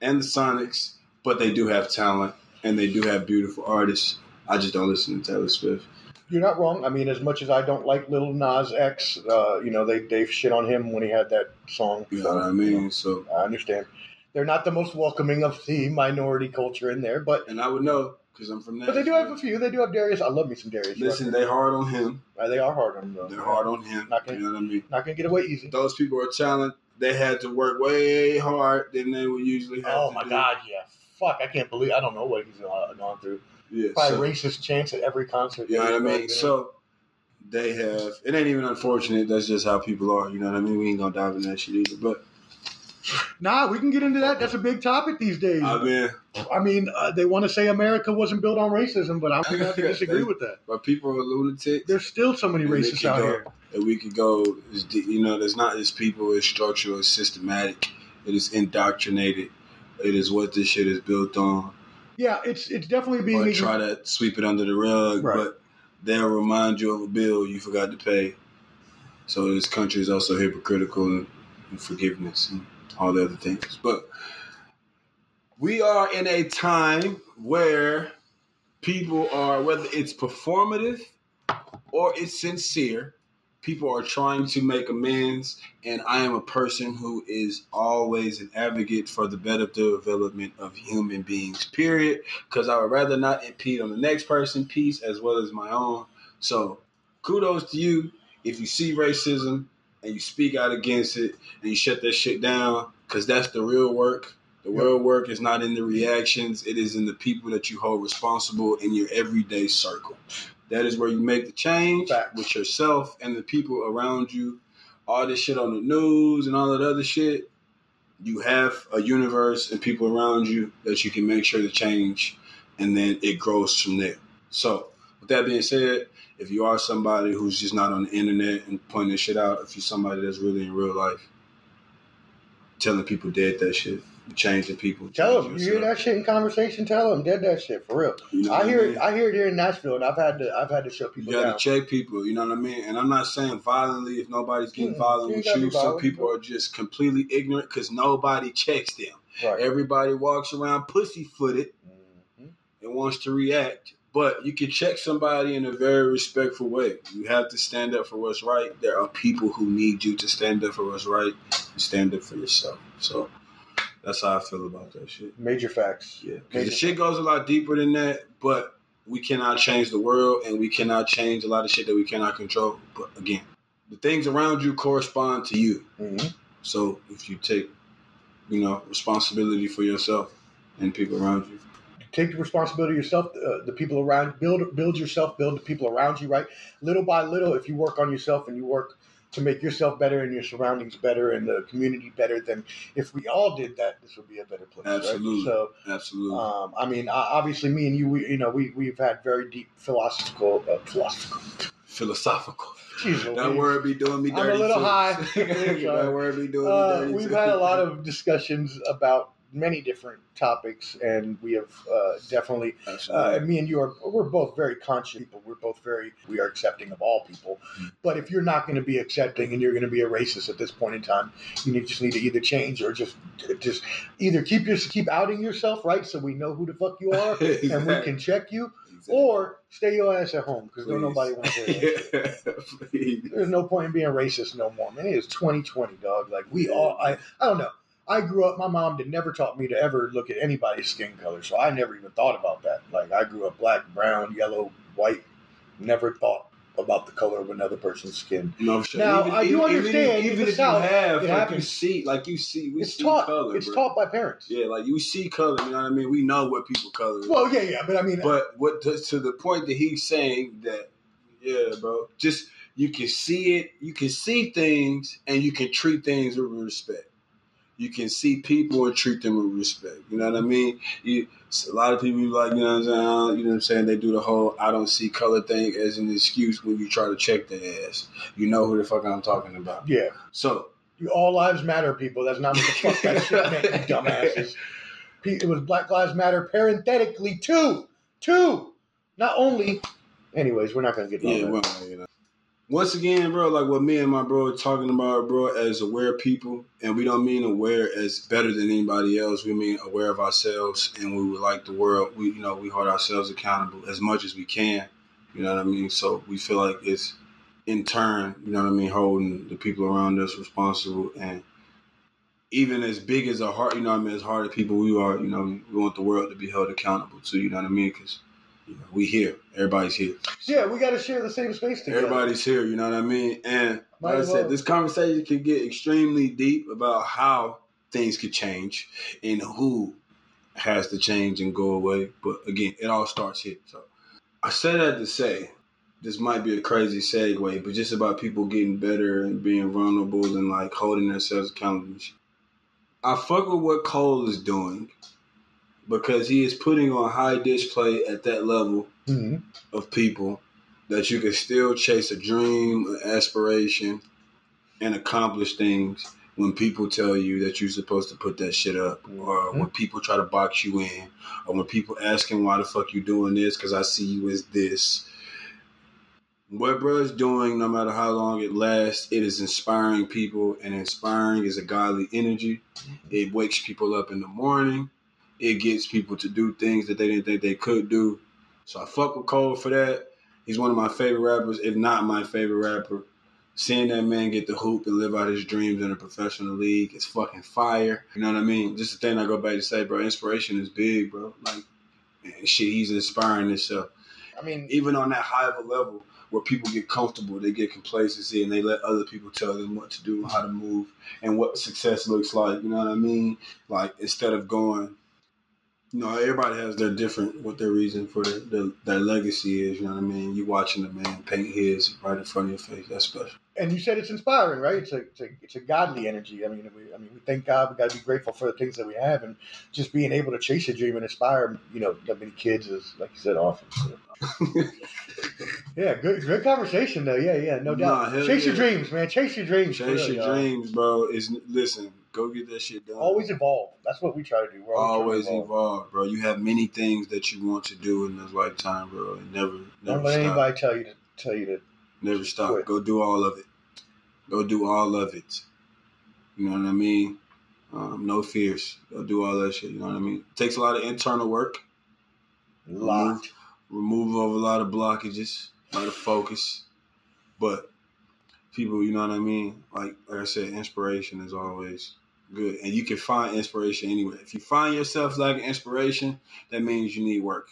and the Sonics, but they do have talent and they do have beautiful artists. I just don't listen to Taylor Swift. You're not wrong. I mean, as much as I don't like Lil Nas X, uh, you know, they they shit on him when he had that song. You know what I mean? So I understand. They're not the most welcoming of the minority culture in there, but and I would know because I'm from there. But they do have a few. They do have Darius. I love me some Darius. Listen, they hard on him. Uh, they are hard on him. Though. They're hard on him. Not gonna, you know what I mean? Not gonna get away easy. Those people are talent. They had to work way hard than they would usually have. Oh my do. god, yeah. Fuck, I can't believe. I don't know what he's gone through. Yeah, Probably so- racist chants at every concert. You know what I mean? So they have. It ain't even unfortunate. That's just how people are. You know what I mean? We ain't gonna dive in that shit either. But Nah, we can get into that. That's a big topic these days. I mean, I mean, uh, they want to say America wasn't built on racism, but I'm going to have to disagree with that. but people are lunatics. There's still so many racists out go- here. And we could go, you know, there's not just people, it's structural, it's systematic, it is indoctrinated, it is what this shit is built on. Yeah, it's it's definitely being. Try to sweep it under the rug, Right. but they'll remind you of a bill you forgot to pay. So this country is also hypocritical in, in forgiveness and all the other things. But we are in a time where people are, whether it's performative or it's sincere, people are trying to make amends. And I am a person who is always an advocate for the better development of human beings, period. Because I would rather not impede on the next person's peace as well as my own. So kudos to you if you see racism and you speak out against it and you shut that shit down because that's the real work. The real work is not in the reactions, it is in the people that you hold responsible in your everyday circle. That is where you make the change with yourself and the people around you. All this shit on the news and all that other shit, you have a universe and people around you that you can make sure to change, and then it grows from there. So, with that being said, if you are somebody who's just not on the internet and pointing this shit out, if you're somebody that's really in real life, telling people dead that shit, changing people. Tell them you hear that shit in conversation. Tell them dead that shit for real. You know I what I hear mean? it. I hear it here in Nashville, and I've had to I've had to shut You people got to check people, you know what I mean? And I'm not saying violently if nobody's getting Mm, violent you with you. Some people are just completely ignorant because nobody checks them. Right. Everybody walks around pussyfooted Mm-hmm. and wants to react. But you can check somebody in a very respectful way. You have to stand up for what's right. There are people who need you to stand up for what's right and stand up for yourself. So that's how I feel about that shit. Major facts. Yeah. Major the shit goes a lot deeper than that, but we cannot change the world and we cannot change a lot of shit that we cannot control. But again, the things around you correspond to you. Mm-hmm. So if you take, you know, responsibility for yourself and people around you. Take the responsibility yourself uh, the people around build build yourself build the people around you right little by little if you work on yourself and you work to make yourself better and your surroundings better and the community better then if we all did that this would be a better place right? Absolutely. so Absolutely. um, I mean, obviously, me and you, we, you know, we we've had very deep philosophical, uh, philosophical. Philosophical. Jeez That word be doing me dirty. I'm a little too. high. that word be doing Uh, me dirty. we've too. had a lot of discussions about many different topics, and we have uh, definitely. Uh, me and you are we're both very conscious people. We're both very we are accepting of all people. Hmm. But if you're not going to be accepting and you're going to be a racist at this point in time, you need, just need to either change or just just either keep your keep outing yourself, right? So we know who the fuck you are and we can check you, or stay your ass at home because nobody want to hear that. There's no point in being racist no more, man. It is 2020, dog. Like we all, I, I don't know. I grew up. My mom did never taught me to ever look at anybody's skin color, so I never even thought about that. Like I grew up black, brown, yellow, white. Never thought about the color of another person's skin. No, sure. Now Even- I do even- understand. Even, even if South, you have, it like you see, like you see, we It's see taught. color. it's bro. taught by parents. Yeah, like you see color. You know what I mean? We know what people color. is. Well, yeah, yeah, but I mean, But what to, to the point that he's saying that, yeah, bro, just you can see it, you can see things, and you can treat things with respect. You can see people and treat them with respect. You know what I mean? You, a lot of people like, you know what I'm saying? You know what I'm saying? They do the whole "I don't see color" thing as an excuse when you try to check their ass. You know who the fuck I'm talking about? yeah. So You all lives matter, people. That's not what the fuck that shit meant, you dumbasses. It was Black Lives Matter parenthetically too, two. Not only Anyways, we're not gonna get into Yeah, all well, you know. Once again, bro, like what me and my bro are talking about, bro, as aware people, and we don't mean aware as better than anybody else. We mean aware of ourselves, and we would like the world. We, you know, we hold ourselves accountable as much as we can. You know what I mean? So we feel like it's in turn, you know what I mean, holding the people around us responsible, and even as big as a heart, you know what I mean, as hard as people we are, you know, we want the world to be held accountable to. You know what I mean? Because you know, we here, everybody's here. Yeah, we got to share the same space together. Everybody's here, you know what I mean? And like I said, this conversation could get extremely deep about how things could change and who has to change and go away. But again, it all starts here. So I say that to say this might be a crazy segue, but just about people getting better and being vulnerable and like holding themselves accountable. I fuck with what Cole is doing because he is putting on high display at that level Mhm. of people that you can still chase a dream, an aspiration, and accomplish things when people tell you that you're supposed to put that shit up, or when people try to box you in, or when people asking why the fuck you doing this because I see you as this. What bro's doing, no matter how long it lasts, it is inspiring people, and inspiring is a godly energy. It wakes people up in the morning. It gets people to do things that they didn't think they could do. So I fuck with Cole for that. He's one of my favorite rappers, if not my favorite rapper. Seeing that man get the hoop and live out his dreams in a professional league is fucking fire. You know what I mean? Just the thing I go back to say, bro. Inspiration is big, bro. Like, man, shit, he's inspiring himself. I mean, even on that high of a level where people get comfortable, they get complacency, and they let other people tell them what to do, how to move, and what success looks like. You know what I mean? Like instead of going, know, everybody has their different what their reason for their, their, their legacy is. You know what I mean? You watching the man paint his right in front of your face. That's special. And you said it's inspiring, right? It's a, it's a it's a godly energy. I mean, we, I mean, we thank God. We got to be grateful for the things that we have, and just being able to chase a dream and inspire, you know, that many kids is, like you said, awesome. So. yeah, good good conversation though. Yeah, yeah, no doubt. Nah, chase your dreams, man. Chase your dreams. Chase real, your y'all. dreams, bro. Is listen, go get that shit done. Always evolve. That's what we try to do. We're always, always evolve. evolve, bro. You have many things that you want to do in this lifetime, bro. And never, never Don't let stop. anybody tell you to tell you to. Never stop. Go do all of it. Go do all of it. You know what I mean? Um, no fears. Go do all that shit. You know what I mean? It takes a lot of internal work. Lot. Remove, remove of a lot of blockages, a lot of focus. But people, you know what I mean? Like, like I said, inspiration is always good. And you can find inspiration anywhere. If you find yourself lacking inspiration, that means you need work.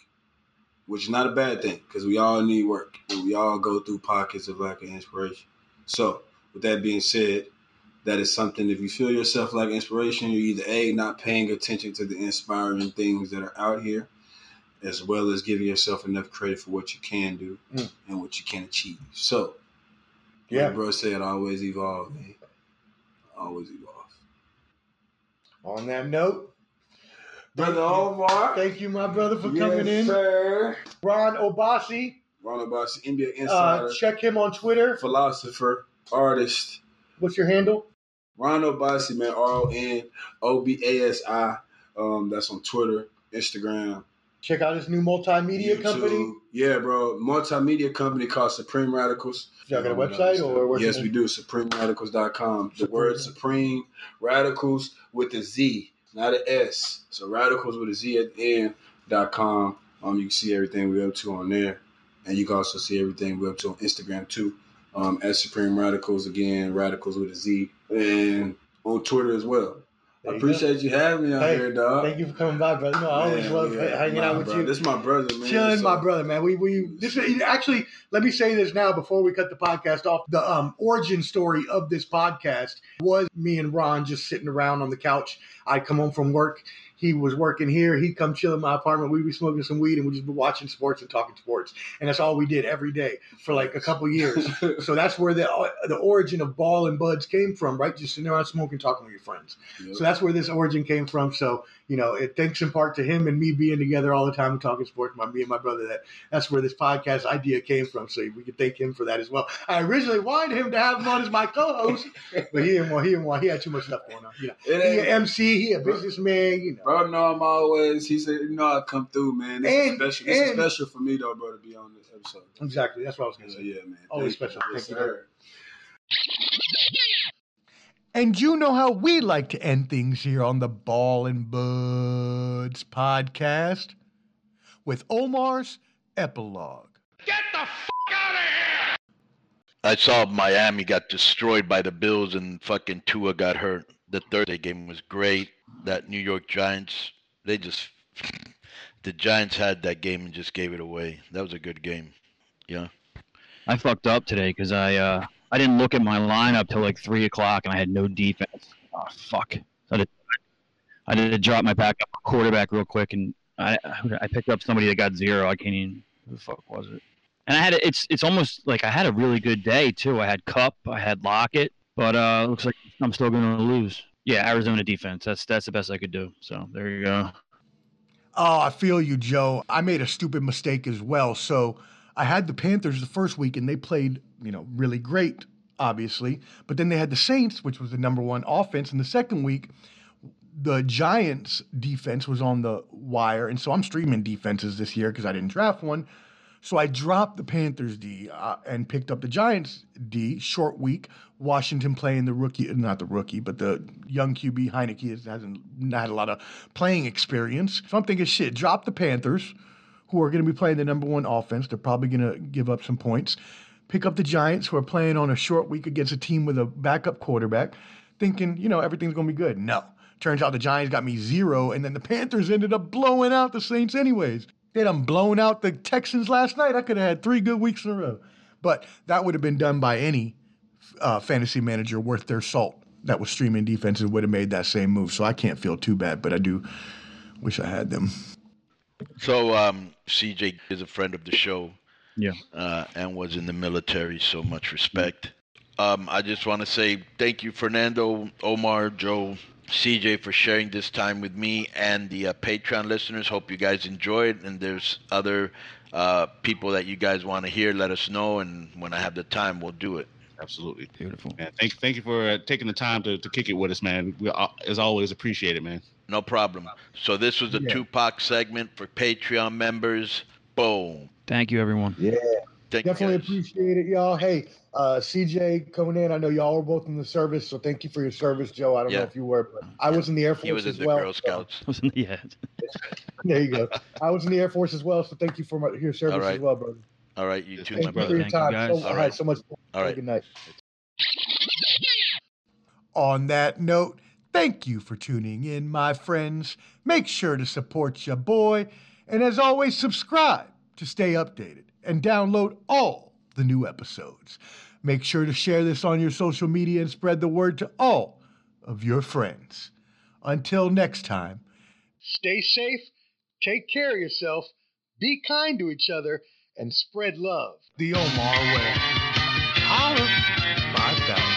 Which is not a bad thing, because we all need work. And we all go through pockets of lack of inspiration. So, with that being said, that is something if you feel yourself like inspiration, you're either A, not paying attention to the inspiring things that are out here, as well as giving yourself enough credit for what you can do Mm. and what you can achieve. So, Yeah. like bro said, always evolve, man. Always evolve. On that note, Brother Omar. Thank you, my brother, for Yes, coming in. sir. Ron Obasi. Ron Obasi, NBA insider, Uh, check him on Twitter. philosopher, artist. What's your handle? Ron Obasi, man. R O N O B A S I. Um, that's on Twitter, Instagram, Check out his new multimedia company. Yeah, bro. Multimedia company called Supreme Radicalz. Y'all got a website or Yes, we do. SupremeRadicalz.com. The word Supreme Radicals with a Z, not a S. So Radicals with a Z at the end. Dot com. Um, you can see everything we're up to on there, and you can also see everything we're up to on Instagram too. Um, at Supreme Radicals again, Radicals with a Z, and on Twitter as well. I appreciate you having me Hey, here, dog. Thank you for coming by, brother. No, I always love yeah. hanging out with bro. you. This is my brother, man. Chilling, So- my brother, man. We we this is actually. Let me say this now before we cut the podcast off. The um, origin story of this podcast was me and Ron just sitting around on the couch. I'd come home from work. He was working here. He'd come chill in my apartment. We'd be smoking some weed and we'd just be watching sports and talking sports. And that's all we did every day for like a couple years. so that's where the the origin of Ball and Buds came from, right? Just sitting around smoking, talking with your friends. Yep. So that's where this origin came from. So you know, it thanks in part to him and me being together all the time and talking sports. My me and my brother. That that's where this podcast idea came from. So we can thank him for that as well. I originally wanted him to have him on as my co-host, but he didn't want. He didn't want. He had too much stuff going on. You know, he ain't- a MC. He a businessman. You know. Bro, no, I'm always. He said, "You know, I come through, man. This And- is special. This is special for me, though, bro, to be on this episode. Exactly. That's what I was going to say. Yeah, man. Always Thank you. special. Yes, Thank you. Sir. And you know how we like to end things here on the Ball and Buds podcast with Omar's epilogue. Get the f out of here! I saw Miami got destroyed by the Bills and fucking Tua got hurt. The Thursday game was great. That New York Giants, they just the Giants had that game and just gave it away. That was a good game. Yeah. I fucked up today because I uh, I didn't look at my lineup till like three o'clock and I had no defense. Oh fuck! So I, did, I to drop my backup quarterback real quick and I I picked up somebody that got zero. I can't even who the fuck was it? And I had it's it's almost like I had a really good day too. I had Kupp, I had Lockett, but uh, looks like I'm still gonna lose. Yeah, Arizona defense. That's that's the best I could do. So there you go. Oh, I feel you, Joe. I made a stupid mistake as well. So I had the Panthers the first week, and they played, you know, really great, obviously. But then they had the Saints, which was the number one offense. And the second week, the Giants defense was on the wire, and so I'm streaming defenses this year because I didn't draft one. So I dropped the Panthers D uh, and picked up the Giants D. Short week. Washington playing the rookie, not the rookie, but the young QB Heinicke has- hasn't had a lot of playing experience. So I'm thinking, shit, drop the Panthers, who are going to be playing the number one offense. They're probably going to give up some points. Pick up the Giants, who are playing on a short week against a team with a backup quarterback, thinking, you know, everything's going to be good. No. Turns out the Giants got me zero, and then the Panthers ended up blowing out the Saints anyways. They done blown out the Texans last night. I could have had three good weeks in a row. But that would have been done by any uh, fantasy manager worth their salt that was streaming defenses would have made that same move. So I can't feel too bad, but I do wish I had them. So um, CJ is a friend of the show. Yeah. Uh, and was in the military, so much respect. Um, I just want to say thank you, Fernando, Omar, Joe, CJ, for sharing this time with me and the uh, Patreon listeners. Hope you guys enjoyed. And there's other uh, people that you guys want to hear, let us know. And when I have the time, we'll do it. Absolutely. Beautiful. Man, thank, thank you for uh, taking the time to, to kick it with us, man. We, uh, as always, appreciate it, man. No problem. So this was a Yeah. Tupac segment for Patreon members. Boom. Thank you, everyone. Yeah. Thank Definitely appreciate it, y'all. Hey, uh, CJ coming in. I know y'all were both in the service, so thank you for your service, Joe. I don't Yeah. know if you were, but I was in the Air Force He was as in the well. Girl Scouts. yeah. There you go. I was in the Air Force as well, so thank you for my, your service All right. as well, brother. All right, you too, Thank my you brother. for your time. So, All all right. right, so much. All right. Good night. On that note, thank you for tuning in, my friends. Make sure to support your boy. And as always, subscribe to stay updated and download all the new episodes. Make sure to share this on your social media and spread the word to all of your friends. Until next time, stay safe, take care of yourself, be kind to each other, and spread love the Omar way. Holla 5000.